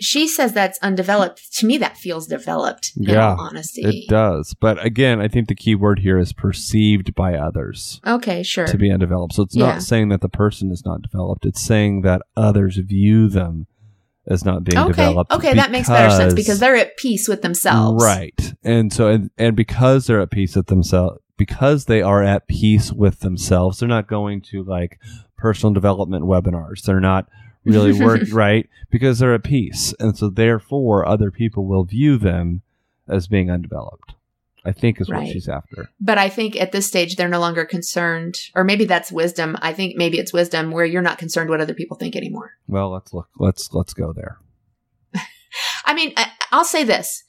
she says that's undeveloped. To me, that feels developed. In Yeah, all honesty, It does. But again, I think the key word here is perceived by others Okay, sure. to be undeveloped. So it's Yeah. not saying that the person is not developed, it's saying that others view them as not being okay, developed. okay, that makes better sense because because- they're at peace with themselves. Right. And so and, and because they're at peace with themselves because they are at peace with themselves, they're not going to like personal development webinars. They're not really work right because they're at peace. And so therefore other people will view them as being undeveloped. I think is what she's after. But I think at this stage they're no longer concerned, or maybe that's wisdom. I think maybe it's wisdom where you're not concerned what other people think anymore. Well, let's look let's let's go there. I mean, I, I'll say this: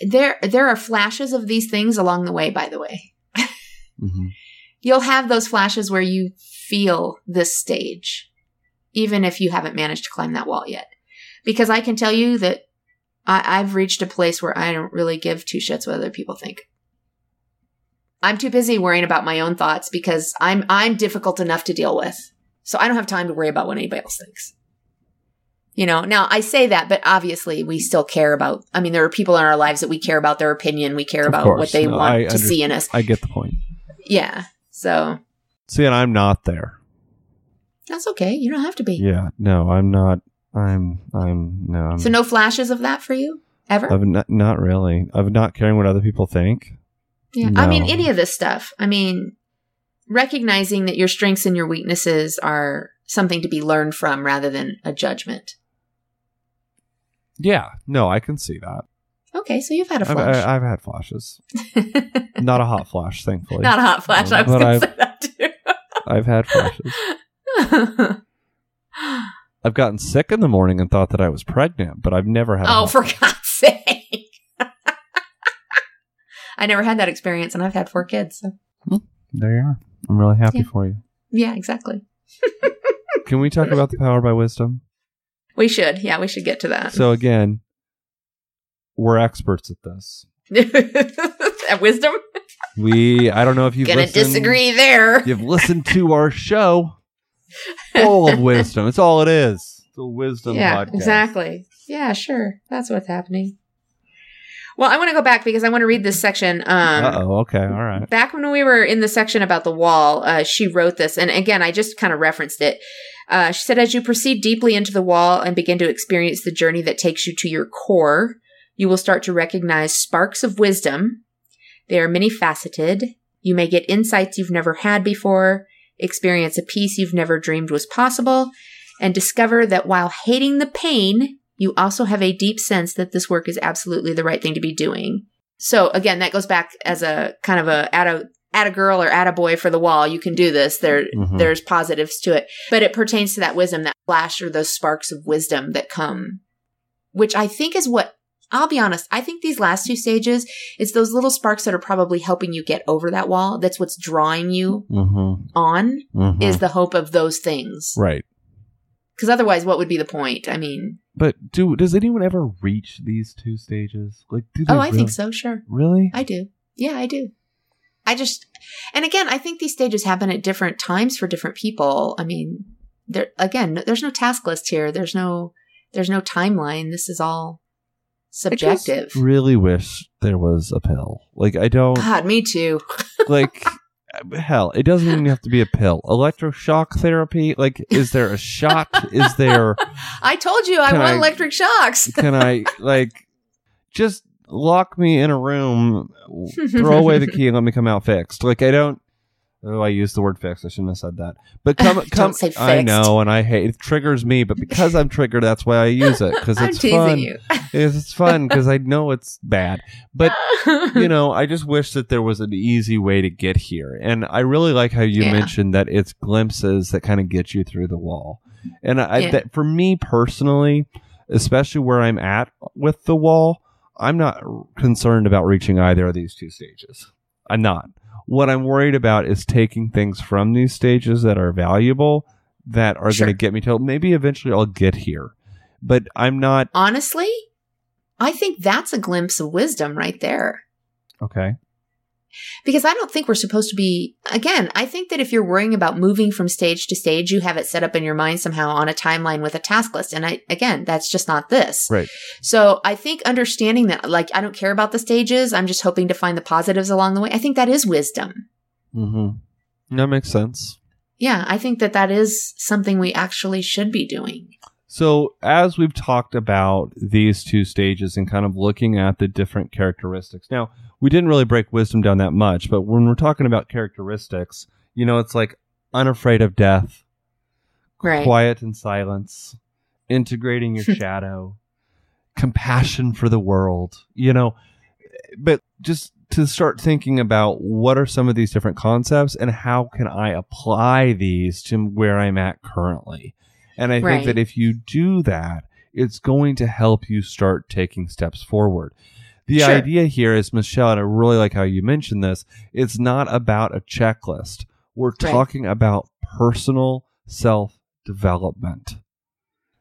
there there are flashes of these things along the way. By the way, hmm you'll have those flashes where you feel this stage, even if you haven't managed to climb that wall yet. Because I can tell you that I, I've reached a place where I don't really give two shits what other people think. I'm too busy worrying about my own thoughts because I'm I'm difficult enough to deal with. So I don't have time to worry about what anybody else thinks. You know, now I say that, but obviously we still care about I mean, there are people in our lives that we care about their opinion, we care Of about course. what they No, want I to see in us. I get the point. Yeah. So See, and I'm not there. That's okay. You don't have to be. Yeah, no, I'm not. I'm. I'm. No, I'm. So no flashes of that for you ever. Of not, not really. Of not caring what other people think. yeah. I mean, any of this stuff. I mean, recognizing that your strengths and your weaknesses are something to be learned from rather than a judgment. Yeah, no, I can see that. Okay, so you've had a I've, flash. I, I've had flashes. Not a hot flash, thankfully. Not a hot flash. I was going to say that too. I've had flashes. I've gotten sick in the morning and thought that I was pregnant, but I've never had. oh, for God's sake. I never had that experience, and I've had four kids. So. Hmm. There you are. I'm really happy Yeah. for you. Yeah, exactly. Can we talk about the power by wisdom? We should. Yeah, we should get to that. So again, we're experts at this. At wisdom? We I don't know if you've Gonna listened, disagree there. You've listened to our show, full of wisdom. It's all it is. It's a wisdom yeah, podcast. exactly. Yeah, sure. That's what's happening. Well, I want to go back because I want to read this section. Um, oh. Okay. All right. back when we were in the section about the wall, uh, she wrote this, and again, I just kind of referenced it. Uh, she said, "As you proceed deeply into the wall and begin to experience the journey that takes you to your core, you will start to recognize sparks of wisdom. They are many faceted. You may get insights you've never had before, experience a peace you've never dreamed was possible, and discover that while hating the pain, you also have a deep sense that this work is absolutely the right thing to be doing." So again, that goes back as a kind of a at a at a girl or at a boy for the wall. You can do this. There, Mhm. there's positives to it, but it pertains to that wisdom, that flash or those sparks of wisdom that come, which I think is what. I'll be honest. I think these last two stages, it's those little sparks that are probably helping you get over that wall. That's what's drawing you Mm-hmm. on mm-hmm. is the hope of those things. right. Because otherwise, what would be the point? I mean, But do does anyone ever reach these two stages? Like, do they oh, I really- think so. Sure. Really? I do. Yeah, I do. I just, and again, I think these stages happen at different times for different people. I mean, there again, there's no task list here. There's no, there's no timeline. This is all subjective. really wish there was a pill. Like, I don't God, me too. like. Hell, it doesn't even have to be a pill. Electroshock therapy. Like, is there a shot? is there? I told you I want I- electric shocks. Can I like just lock me in a room, throw away the key, and let me come out fixed? Like I don't. Oh, I used the word fixed. I shouldn't have said that. But come, come. I know, and I hate it. Triggers me, but because I'm triggered, that's why I use it because I'm it's teasing fun. you. It's, it's fun because I know it's bad. But you know, I just wish that there was an easy way to get here. And I really like how you Yeah. mentioned that it's glimpses that kind of get you through the wall. And I, Yeah. that for me personally, especially where I'm at with the wall, I'm not concerned about reaching either of these two stages. I'm not. What I'm worried about is taking things from these stages that are valuable that are Sure. going to get me to maybe eventually I'll get here. But I'm not Honestly, I think that's a glimpse of wisdom right there. okay. Because I don't think we're supposed to be, again, I think that if you're worrying about moving from stage to stage, you have it set up in your mind somehow on a timeline with a task list. And I, again, that's just not this. Right. So I think understanding that, like, I don't care about the stages. I'm just hoping to find the positives along the way. I think that is wisdom. Mm-hmm. That makes sense. Yeah. I think that that is something we actually should be doing. So, as we've talked about these two stages and kind of looking at the different characteristics, now we didn't really break wisdom down that much, but when we're talking about characteristics, you know, it's like unafraid of death, Right. quiet in silence, integrating your shadow, compassion for the world, you know, but just to start thinking about what are some of these different concepts and how can I apply these to where I'm at currently. And I Right. think that if you do that, it's going to help you start taking steps forward. The Sure. idea here is, Michelle, and I really like how you mentioned this, it's not about a checklist. We're Right. talking about personal self development.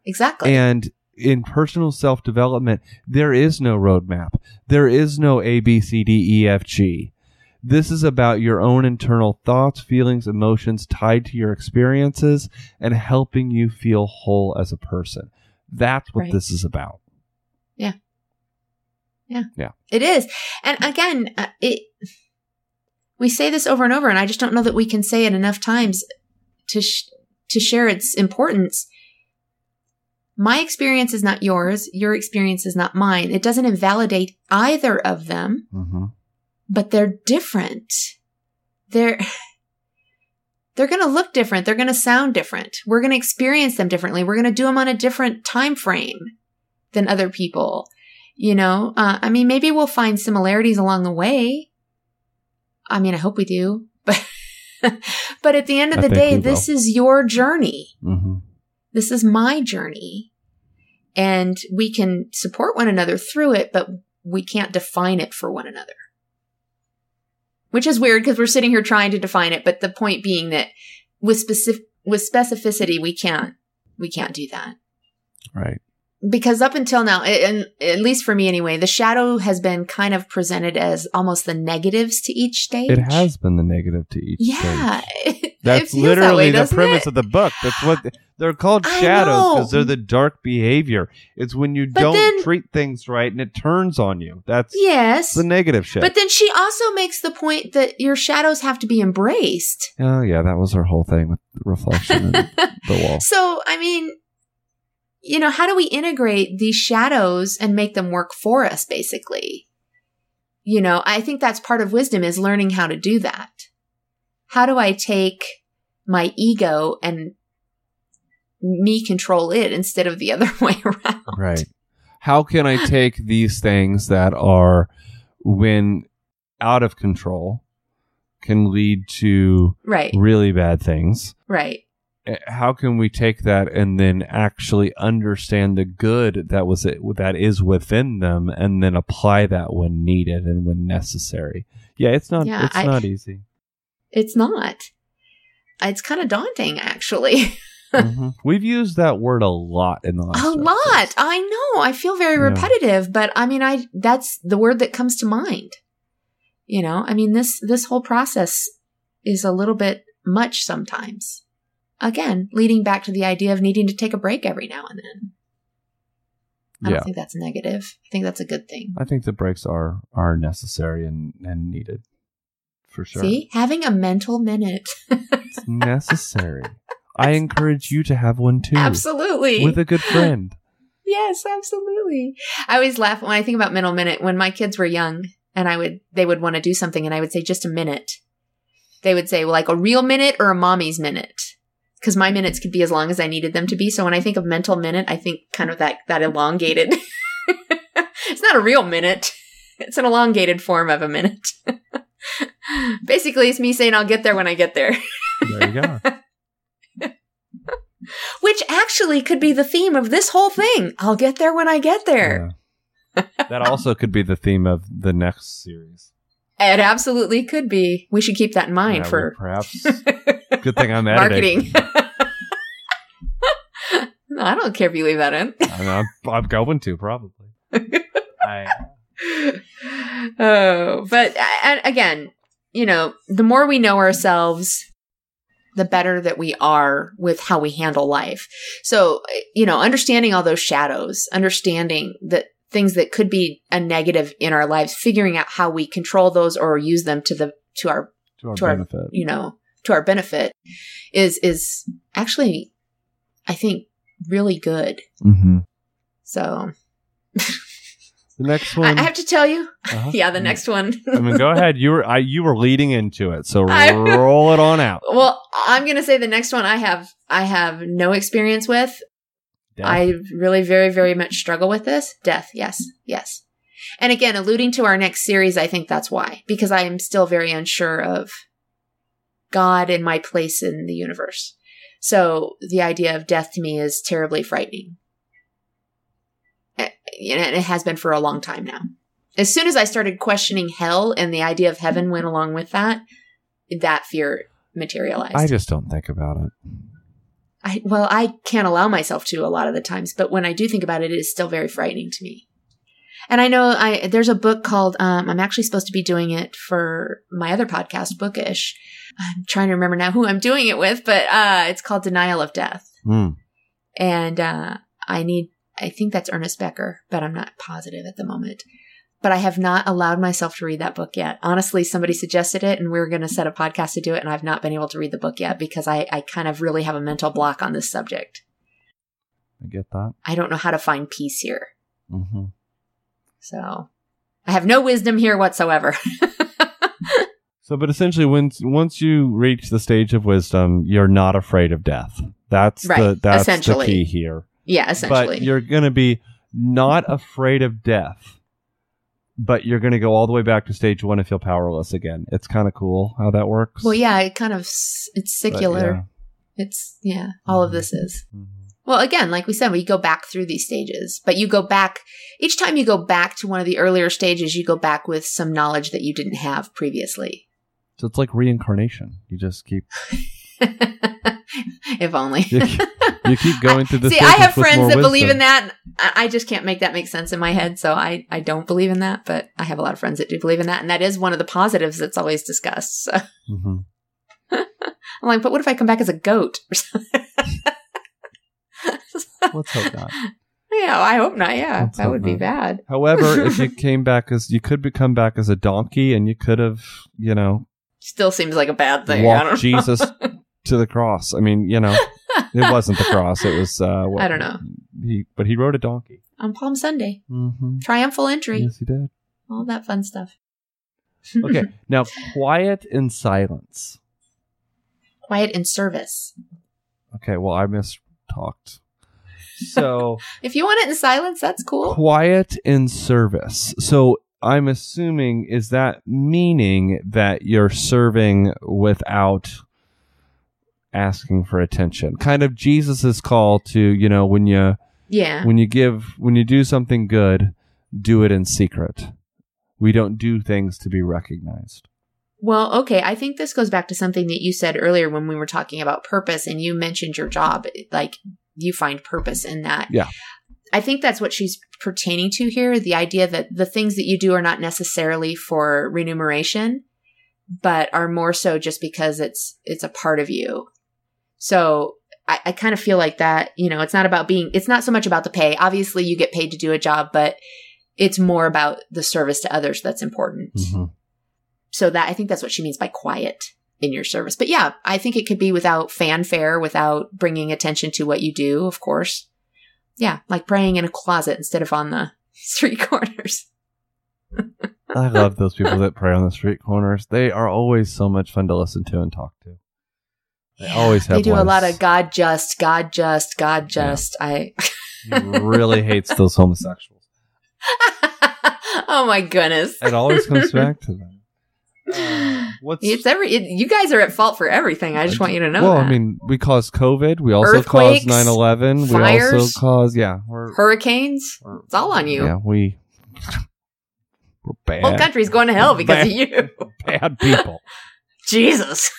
Exactly. And in personal self development, there is no roadmap. There is no A, B, C, D, E, F, G. This is about your own internal thoughts, feelings, emotions tied to your experiences and helping you feel whole as a person. That's what Right. this is about. It is. And again, uh, it we say this over and over and I just don't know that we can say it enough times to sh- to share its importance. My experience is not yours, your experience is not mine. It doesn't invalidate either of them, Mm-hmm. but they're different. They're they're going to look different. They're going to sound different. We're going to experience them differently. We're going to do them on a different time frame than other people. You know, uh, I mean, maybe we'll find similarities along the way. I mean, I hope we do, but, but at the end of the day, this is your journey. hmm This is my journey. And we can support one another through it, but we can't define it for one another. Which is weird because we're sitting here trying to define it, but the point being that with specific, with specificity, we can't, we can't do that. Right. Because up until now, and at least for me anyway, the shadow has been kind of presented as almost the negatives to each stage. It has been the negative to each Yeah. it That's feels that literally way, the premise it? of the book. That's what they're called shadows because they're the dark behavior. It's when you But don't then- treat things right and it turns on you. That's Yes. the negative shit. But then she also makes the point that your shadows have to be embraced. oh yeah, that was her whole thing with reflection and the wall. So, I mean, you know, how do we integrate these shadows and make them work for us, basically? You know, I think that's part of wisdom is learning how to do that. How do I take my ego and me control it instead of the other way around? Right. How can I take these things that are when out of control can lead to Right, really bad things? right. Uh, How can we take that and then actually understand the good that was it that is within them and then apply that when needed and when necessary? Yeah, it's not Yeah, it's I- not easy. It's not. It's kind of daunting, actually. Mhm. We've used that word a lot in the last A episodes. lot. I know. I feel very Yeah. repetitive, but I mean, I that's the word that comes to mind. You know, I mean this this whole process is a little bit much sometimes. Again, leading back to the idea of needing to take a break every now and then. I Yeah. don't think that's negative. I think that's a good thing. I think the breaks are are necessary and and needed. For sure. See, having a mental minute. It's necessary. I encourage you to have one too. Absolutely. With a good friend. Yes, absolutely. I always laugh when I think about mental minute when my kids were young and I would they would want to do something and I would say just a minute. They would say well, like a real minute or a mommy's minute. Cuz my minutes could be as long as I needed them to be. So when I think of mental minute, I think kind of that that elongated. it's not a real minute. It's an elongated form of a minute. Basically, it's me saying I'll get there when I get there. There you go. Which actually could be the theme of this whole thing. I'll get there when I get there. Yeah. that also could be the theme of the next series. It absolutely could be. We should keep that in mind Yeah, for perhaps. Good thing I'm editing. marketing. no, I don't care if you leave that in. I'm, I'm going to probably. I, uh, oh, but and again, you know, the more we know ourselves, the better that we are with how we handle life. So, you know, understanding all those shadows, understanding that things that could be a negative in our lives, figuring out how we control those or use them to the to our to our To our- benefit. you know to our benefit is is actually i think really good mm-hmm. so The next one. I have to tell you uh-huh. yeah the next one I mean, go ahead. You were I, you were leading into it, so roll it on out. well i'm gonna say the next one i have i have no experience with Death. i really very very much struggle with this. Death yes yes. And again alluding to our next series i think that's why because i am still very unsure of god and my place in the universe. So the idea of death to me is terribly frightening. Eh, and it has been for a long time now. As soon as i started questioning hell and the idea of heaven went along with that that fear materialized. I just don't think about it. I well, I can't allow myself to a lot of the times, but when I do think about it, it is still very frightening to me. And I know I there's a book called um, I'm actually supposed to be doing it for my other podcast, Bookish. I'm trying to remember now who I'm doing it with, but uh, it's called Denial of Death, Hmm. and uh, I need I think that's Ernest Becker, but I'm not positive at the moment. But I have not allowed myself to read that book yet. Honestly, somebody suggested it and we are going to set a podcast to do it. And I've not been able to read the book yet because I, I kind of really have a mental block on this subject. I get that. I don't know how to find peace here. hmm So I have no wisdom here whatsoever. So, but essentially, once once you reach the stage of wisdom, you're not afraid of death. That's the Right, that's the key here. Yeah, essentially. But you're going to be not afraid of death, but you're going to go all the way back to stage one and feel powerless again. It's kind of cool how that works. well, yeah, it kind of it's secular. It's yeah, all of this is. yeah. Mhm. Well, again, like we said, we go back through these stages, but you go back each time you go back to one of the earlier stages, you go back with some knowledge that you didn't have previously. So it's like reincarnation. You just keep if only. you, you keep going through the See, I have friends that believe in that. I just can't make that make sense in my head, so I, I don't believe in that. But I have a lot of friends that do believe in that, and that is one of the positives that's always discussed. So Mhm. I'm like, but what if I come back as a goat or something? Let's hope not. yeah, I hope not. Yeah, Let's that would be bad. However, if you came back as you could become back as a donkey, and you could have, you know, Still seems like a bad thing. I don't walked know. Jesus to the cross. I mean, you know, it wasn't the cross. It was. Uh, what, I don't know. He, but he rode a donkey. on Palm Sunday, Mm-hmm. triumphal entry, Yes, he did. all that fun stuff. Okay, now quiet in silence. quiet in service. Okay, well, I mistalked. So If you want it in silence, that's cool. quiet in service. So I'm assuming is that meaning that you're serving without asking for attention. Kind of Jesus's call to, you know, when you Yeah. when you give when you do something good, do it in secret. We don't do things to be recognized. Well, okay. I think this goes back to something that you said earlier when we were talking about purpose and you mentioned your job. Like you find purpose in that. Yeah. I think that's what she's pertaining to here. The idea that the things that you do are not necessarily for remuneration, but are more so just because it's, it's a part of you. So I, I kind of feel like that, you know, it's not about being, it's not so much about the pay. Obviously you get paid to do a job, but it's more about the service to others that's important. Mhm. So that I think that's what she means by quiet in your service. But yeah, I think it could be without fanfare, without bringing attention to what you do, of course. Yeah, like praying in a closet instead of on the street corners. I love those people that pray on the street corners. They are always so much fun to listen to and talk to. They always have They do a lot of God just, God just, God Yeah. just. I He really hates those homosexuals. Oh my goodness. It always comes back to them. Uh, what's It's every it, you guys are at fault for everything. I just want you to know well, that. I mean, we caused COVID. We also caused 9-11. We also caused yeah. We're, hurricanes, it's all on you. Yeah, we we're bad. whole country's going to hell because of you. bad people. Jesus.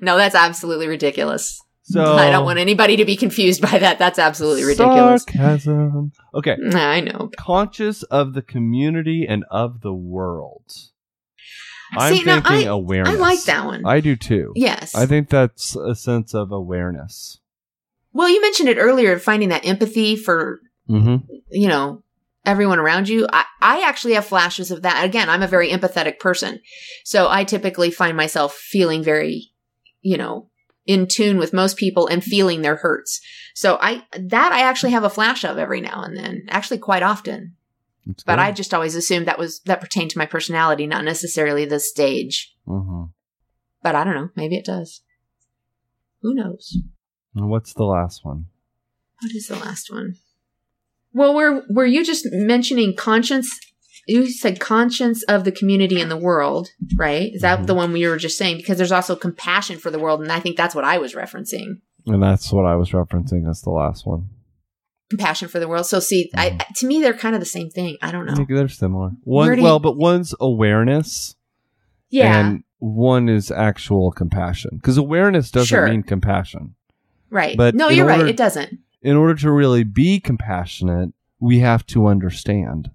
No, that's absolutely ridiculous. So I don't want anybody to be confused by that. That's absolutely ridiculous. Sarcasm. Okay. I know. Conscious of the community and of the world. I'm See, thinking I- awareness. I like that one. I do too. yes. I think that's a sense of awareness. well, you mentioned it earlier, finding that empathy for, Mm-hmm. you know, everyone around you. I, I actually have flashes of that. Again, I'm a very empathetic person. So I typically find myself feeling very, you know, in tune with most people and feeling their hurts. So I, that I actually have a flash of every now and then, actually quite often. But I just always assumed that was, that pertained to my personality, not necessarily the stage. Mm-hmm. But I don't know. Maybe it does. Who knows? And what's the last one? What is the last one? Well, were were you just mentioning conscience? You said conscience of the community and the world, right? Is that Mhm. the one we were just saying? Because there's also compassion for the world, and I think that's what I was referencing. And that's what I was referencing as the last one. Compassion for the world. So, see, I, Mhm. to me, they're kind of the same thing. I don't I know. think they're similar. One, you- well, but one's awareness, Yeah, and one is actual compassion. Because awareness doesn't Sure. mean compassion. right. but no, you're right. It doesn't. In order to really be compassionate, we have to understand.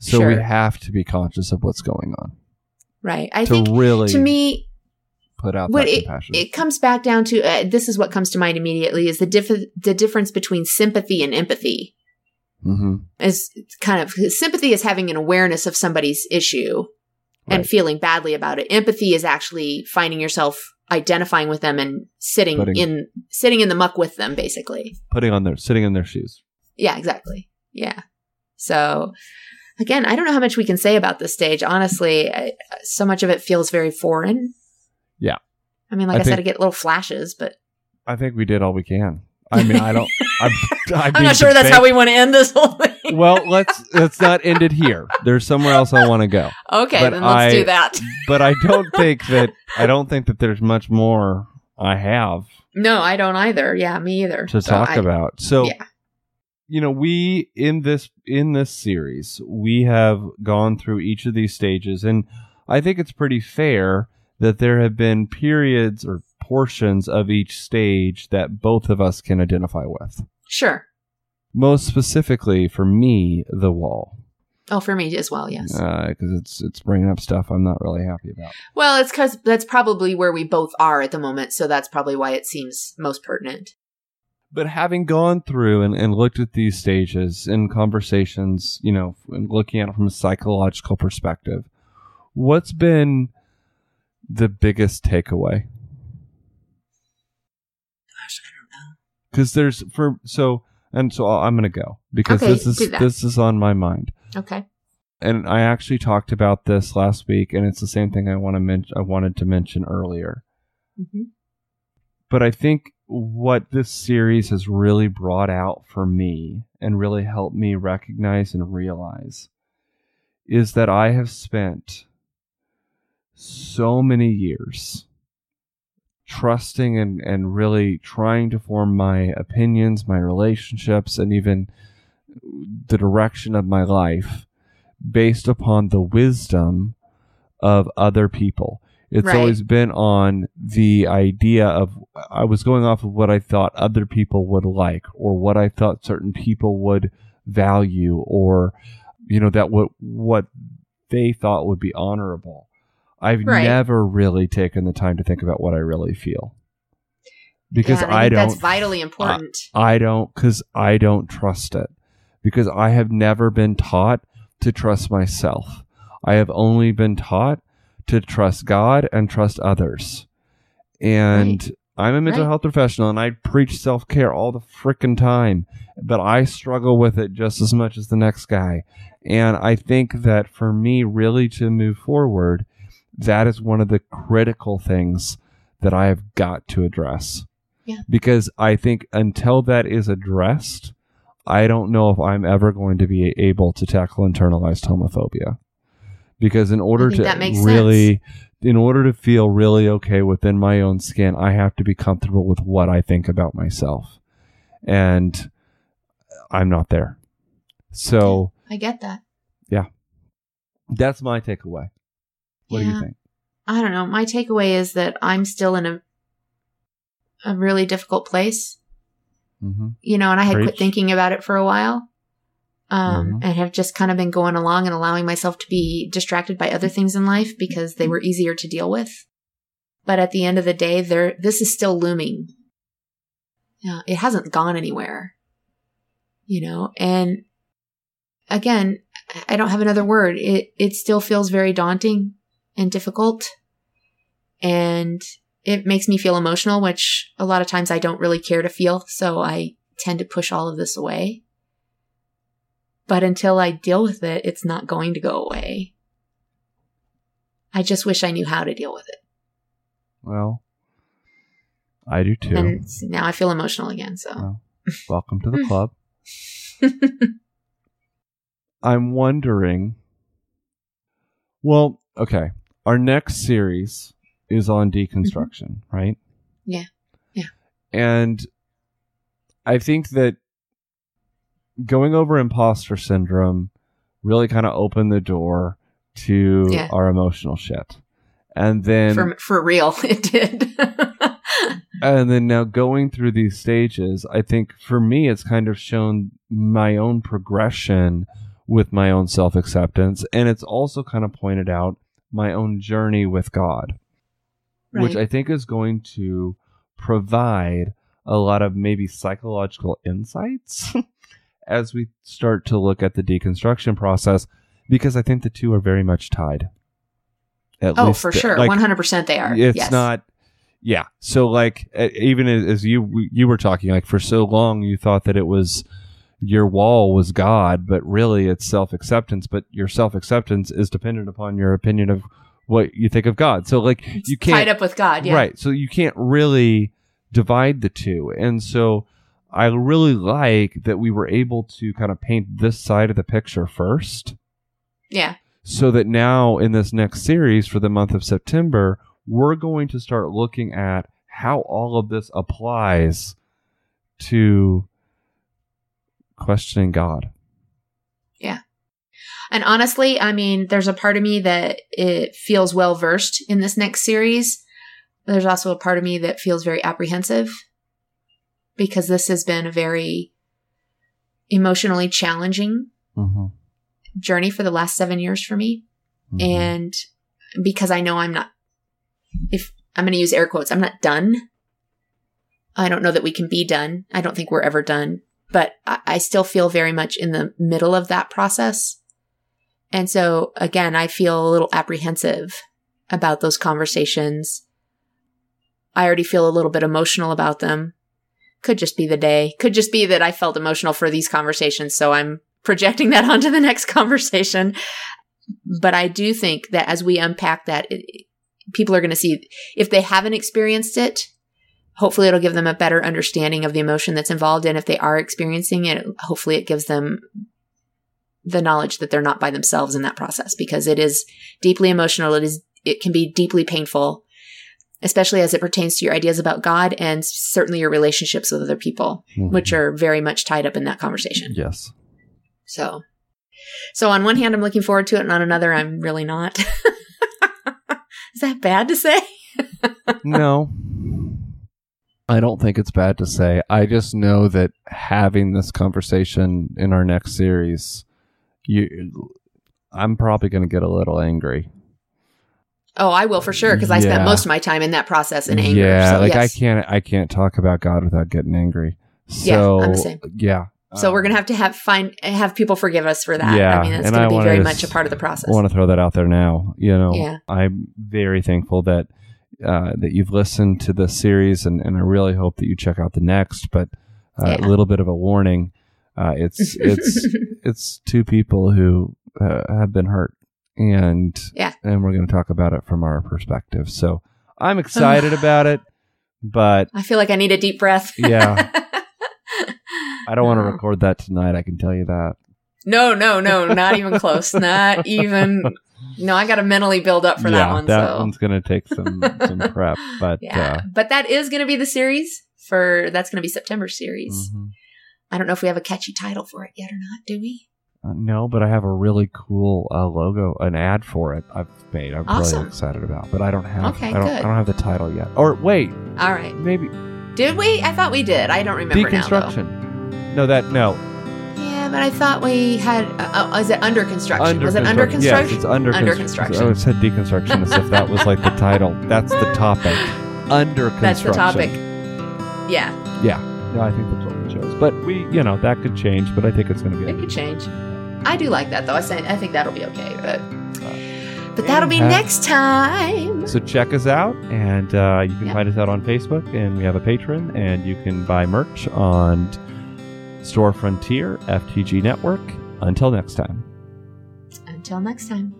So we have to be conscious of what's going on Right. I to think really to me, put out what it, compassion. it comes back down to uh, this is what comes to mind immediately is the diff- the difference between sympathy and empathy. mm-hmm. is kind of sympathy is having an awareness of somebody's issue and feeling badly about it. Empathy is actually finding yourself identifying with them and sitting Putting- in sitting in the muck with them basically. Putting on their sitting in their shoes. Yeah, exactly. Yeah. So again, I don't know how much we can say about this stage. Honestly, I, so much of it feels very foreign. Yeah. I mean, like I I, said, I get little flashes, but I think we did all we can. I mean, I don't. I'm, I I'm not sure that's how we want to end this whole thing. Well, let's let's not end it here. There's somewhere else I want to go. okay, but then let's I- do that. But I don't think that I don't think that there's much more I have No, I don't either. Yeah, me either. to So talk about. So yeah. You know, we in this in this series, we have gone through each of these stages and I think it's pretty fair that there have been periods or portions of each stage that both of us can identify with. Sure. Most specifically for me, the wall. Oh, for me as well. Yes. Uh, because it's it's bringing up stuff I'm not really happy about. well, it's because that's probably where we both are at the moment, so that's probably why it seems most pertinent. But having gone through and, and looked at these stages in conversations, you know, and looking at it from a psychological perspective, what's been the biggest takeaway? Gosh, I don't know. Because there's for so and so I'm going to go because Okay, this is this is on my mind. Okay. and I actually talked about this last week, and it's the same thing I want to mention. I wanted to mention earlier, hmm but I think what this series has really brought out for me and really helped me recognize and realize is that I have spent so many years trusting and, and really trying to form my opinions, my relationships, and even the direction of my life based upon the wisdom of other people. It's Right. always been on the idea of I was going off of what I thought other people would like or what I thought certain people would value or you know that what what they thought would be honorable. I've Right. never really taken the time to think about what I really feel. Because Yeah, and I, don't That's vitally important. I don't because I don't trust it because I have never been taught to trust myself. I have only been taught to trust God and trust others. And I'm a mental Right. health professional and I preach self care all the frickin' time, but I struggle with it just as much as the next guy. And I think that for me, really to move forward, that is one of the critical things that I have got to address Yeah. because I think until that is addressed, I don't know if I'm ever going to be able to tackle internalized homophobia. Because in order to really, in order to feel really okay within my own skin, I have to be comfortable with what I think about myself. And I'm not there. So I get that. Yeah. That's my takeaway. What do you think? I don't know. My takeaway is that I'm still in a a really difficult place, hmm you know, and I had quit Preach. thinking about it for a while. Um, Mhm. and have just kind of been going along and allowing myself to be distracted by other things in life because they were easier to deal with. But at the end of the day, there this is still looming. Yeah, it hasn't gone anywhere. You know, and again, I don't have another word. It it still feels very daunting and difficult. And it makes me feel emotional, which a lot of times I don't really care to feel, so I tend to push all of this away. But until I deal with it, it's not going to go away. I just wish I knew how to deal with it. Well, I do too. And now I feel emotional again, so. Well, welcome to the club. I'm wondering. Well, okay. Our next series is on deconstruction, right? Mm-hmm. Yeah. Yeah. And I think that going over imposter syndrome really kind of opened the door to Yeah. our emotional shit. And then for, for real, it did. and then now going through these stages, I think for me, it's kind of shown my own progression with my own self acceptance. And it's also kind of pointed out my own journey with God, which I think is going to provide a lot of maybe psychological insights as we start to look at the deconstruction process, because I think the two are very much tied. At oh, least, for sure. like, 100% they are. it's yes. not yeah so like even as as you you were talking like for so long you thought that it was your wall was God, but really it's self acceptance. But your self acceptance is dependent upon your opinion of what you think of God. So like you can't Tied up with God. Yeah. Right. So you can't really divide the two. And so I really like that we were able to kind of paint this side of the picture first Yeah. so that now in this next series for the month of September, we're going to start looking at how all of this applies to questioning God. Yeah. And honestly, I mean, there's a part of me that it feels well versed in this next series. There's also a part of me that feels very apprehensive because this has been a very emotionally challenging Mm-hmm. journey for the last seven years for me. Mm-hmm. And because I know I'm not, if I'm going to use air quotes, I'm not done. I don't know that we can be done. I don't think we're ever done, but I, I still feel very much in the middle of that process. And so again, I feel a little apprehensive about those conversations. I already feel a little bit emotional about them. Could just be the day. Could just be that I felt emotional for these conversations. So I'm projecting that onto the next conversation. But I do think that as we unpack that, it, people are going to see if they haven't experienced it, hopefully it'll give them a better understanding of the emotion that's involved. And if they are experiencing it, hopefully it gives them the knowledge that they're not by themselves in that process because it is deeply emotional. It is, it can be deeply painful, especially as it pertains to your ideas about God and certainly your relationships with other people, Mhm. which are very much tied up in that conversation. yes. So, so on one hand, I'm looking forward to it, and on another, I'm really not. Is that bad to say? no. I don't think it's bad to say. I just know that having this conversation in our next series, you, I'm probably going to get a little angry. Oh, I will for sure because I spent most of my time in that process in anger. Yeah, so like yes. I can't, I can't talk about God without getting angry. Yeah, So I'm the same. yeah. So we're Um, gonna have to have find have people forgive us for that. Yeah, I mean, it's gonna I be very much a part of the process. I want to throw that out there now. You know, Yeah. I'm very thankful that uh, that you've listened to this series, and, and I really hope that you check out the next. But uh, Yeah. a little bit of a warning: uh, it's it's it's two people who uh, have been hurt, and Yeah. and we're going to talk about it from our perspective. So I'm excited about it, but I feel like I need a deep breath. Yeah. I don't want to record that tonight. I can tell you that. No, no, no, not even close. Not even. No, I got to mentally build up for that yeah, one. that so one's going to take some some prep, but yeah, uh, but that is going to be the series for that's going to be September series. mhm. I don't know if we have a catchy title for it yet or not. Do we? Uh, no, but I have a really cool uh, logo, an ad for it. I've made. I'm Awesome. really excited about, but I don't have. Okay, I don't. good. I don't have the title yet. Or wait, All right. maybe Did we? I thought we did. I don't remember now. though. deconstruction. no, that no. Yeah, but I thought we had. Uh, uh, is it under construction? Was it under construction. Yes, it's under, Under construction. construction. Oh, it said deconstruction as if that was like the title. That's the topic. Under construction. That's the topic. Yeah, Yeah. No, I think that's what we chose. But we, you know, that could change. But I think it's going to be. it could change. I do like that though. I say I think that'll be okay, but but that'll be Anyhow. next time. So check us out, and uh, you can Yep. find us out on Facebook, and we have a Patreon, and you can buy merch on Store Frontier FTG Network. Until next time. Until next time.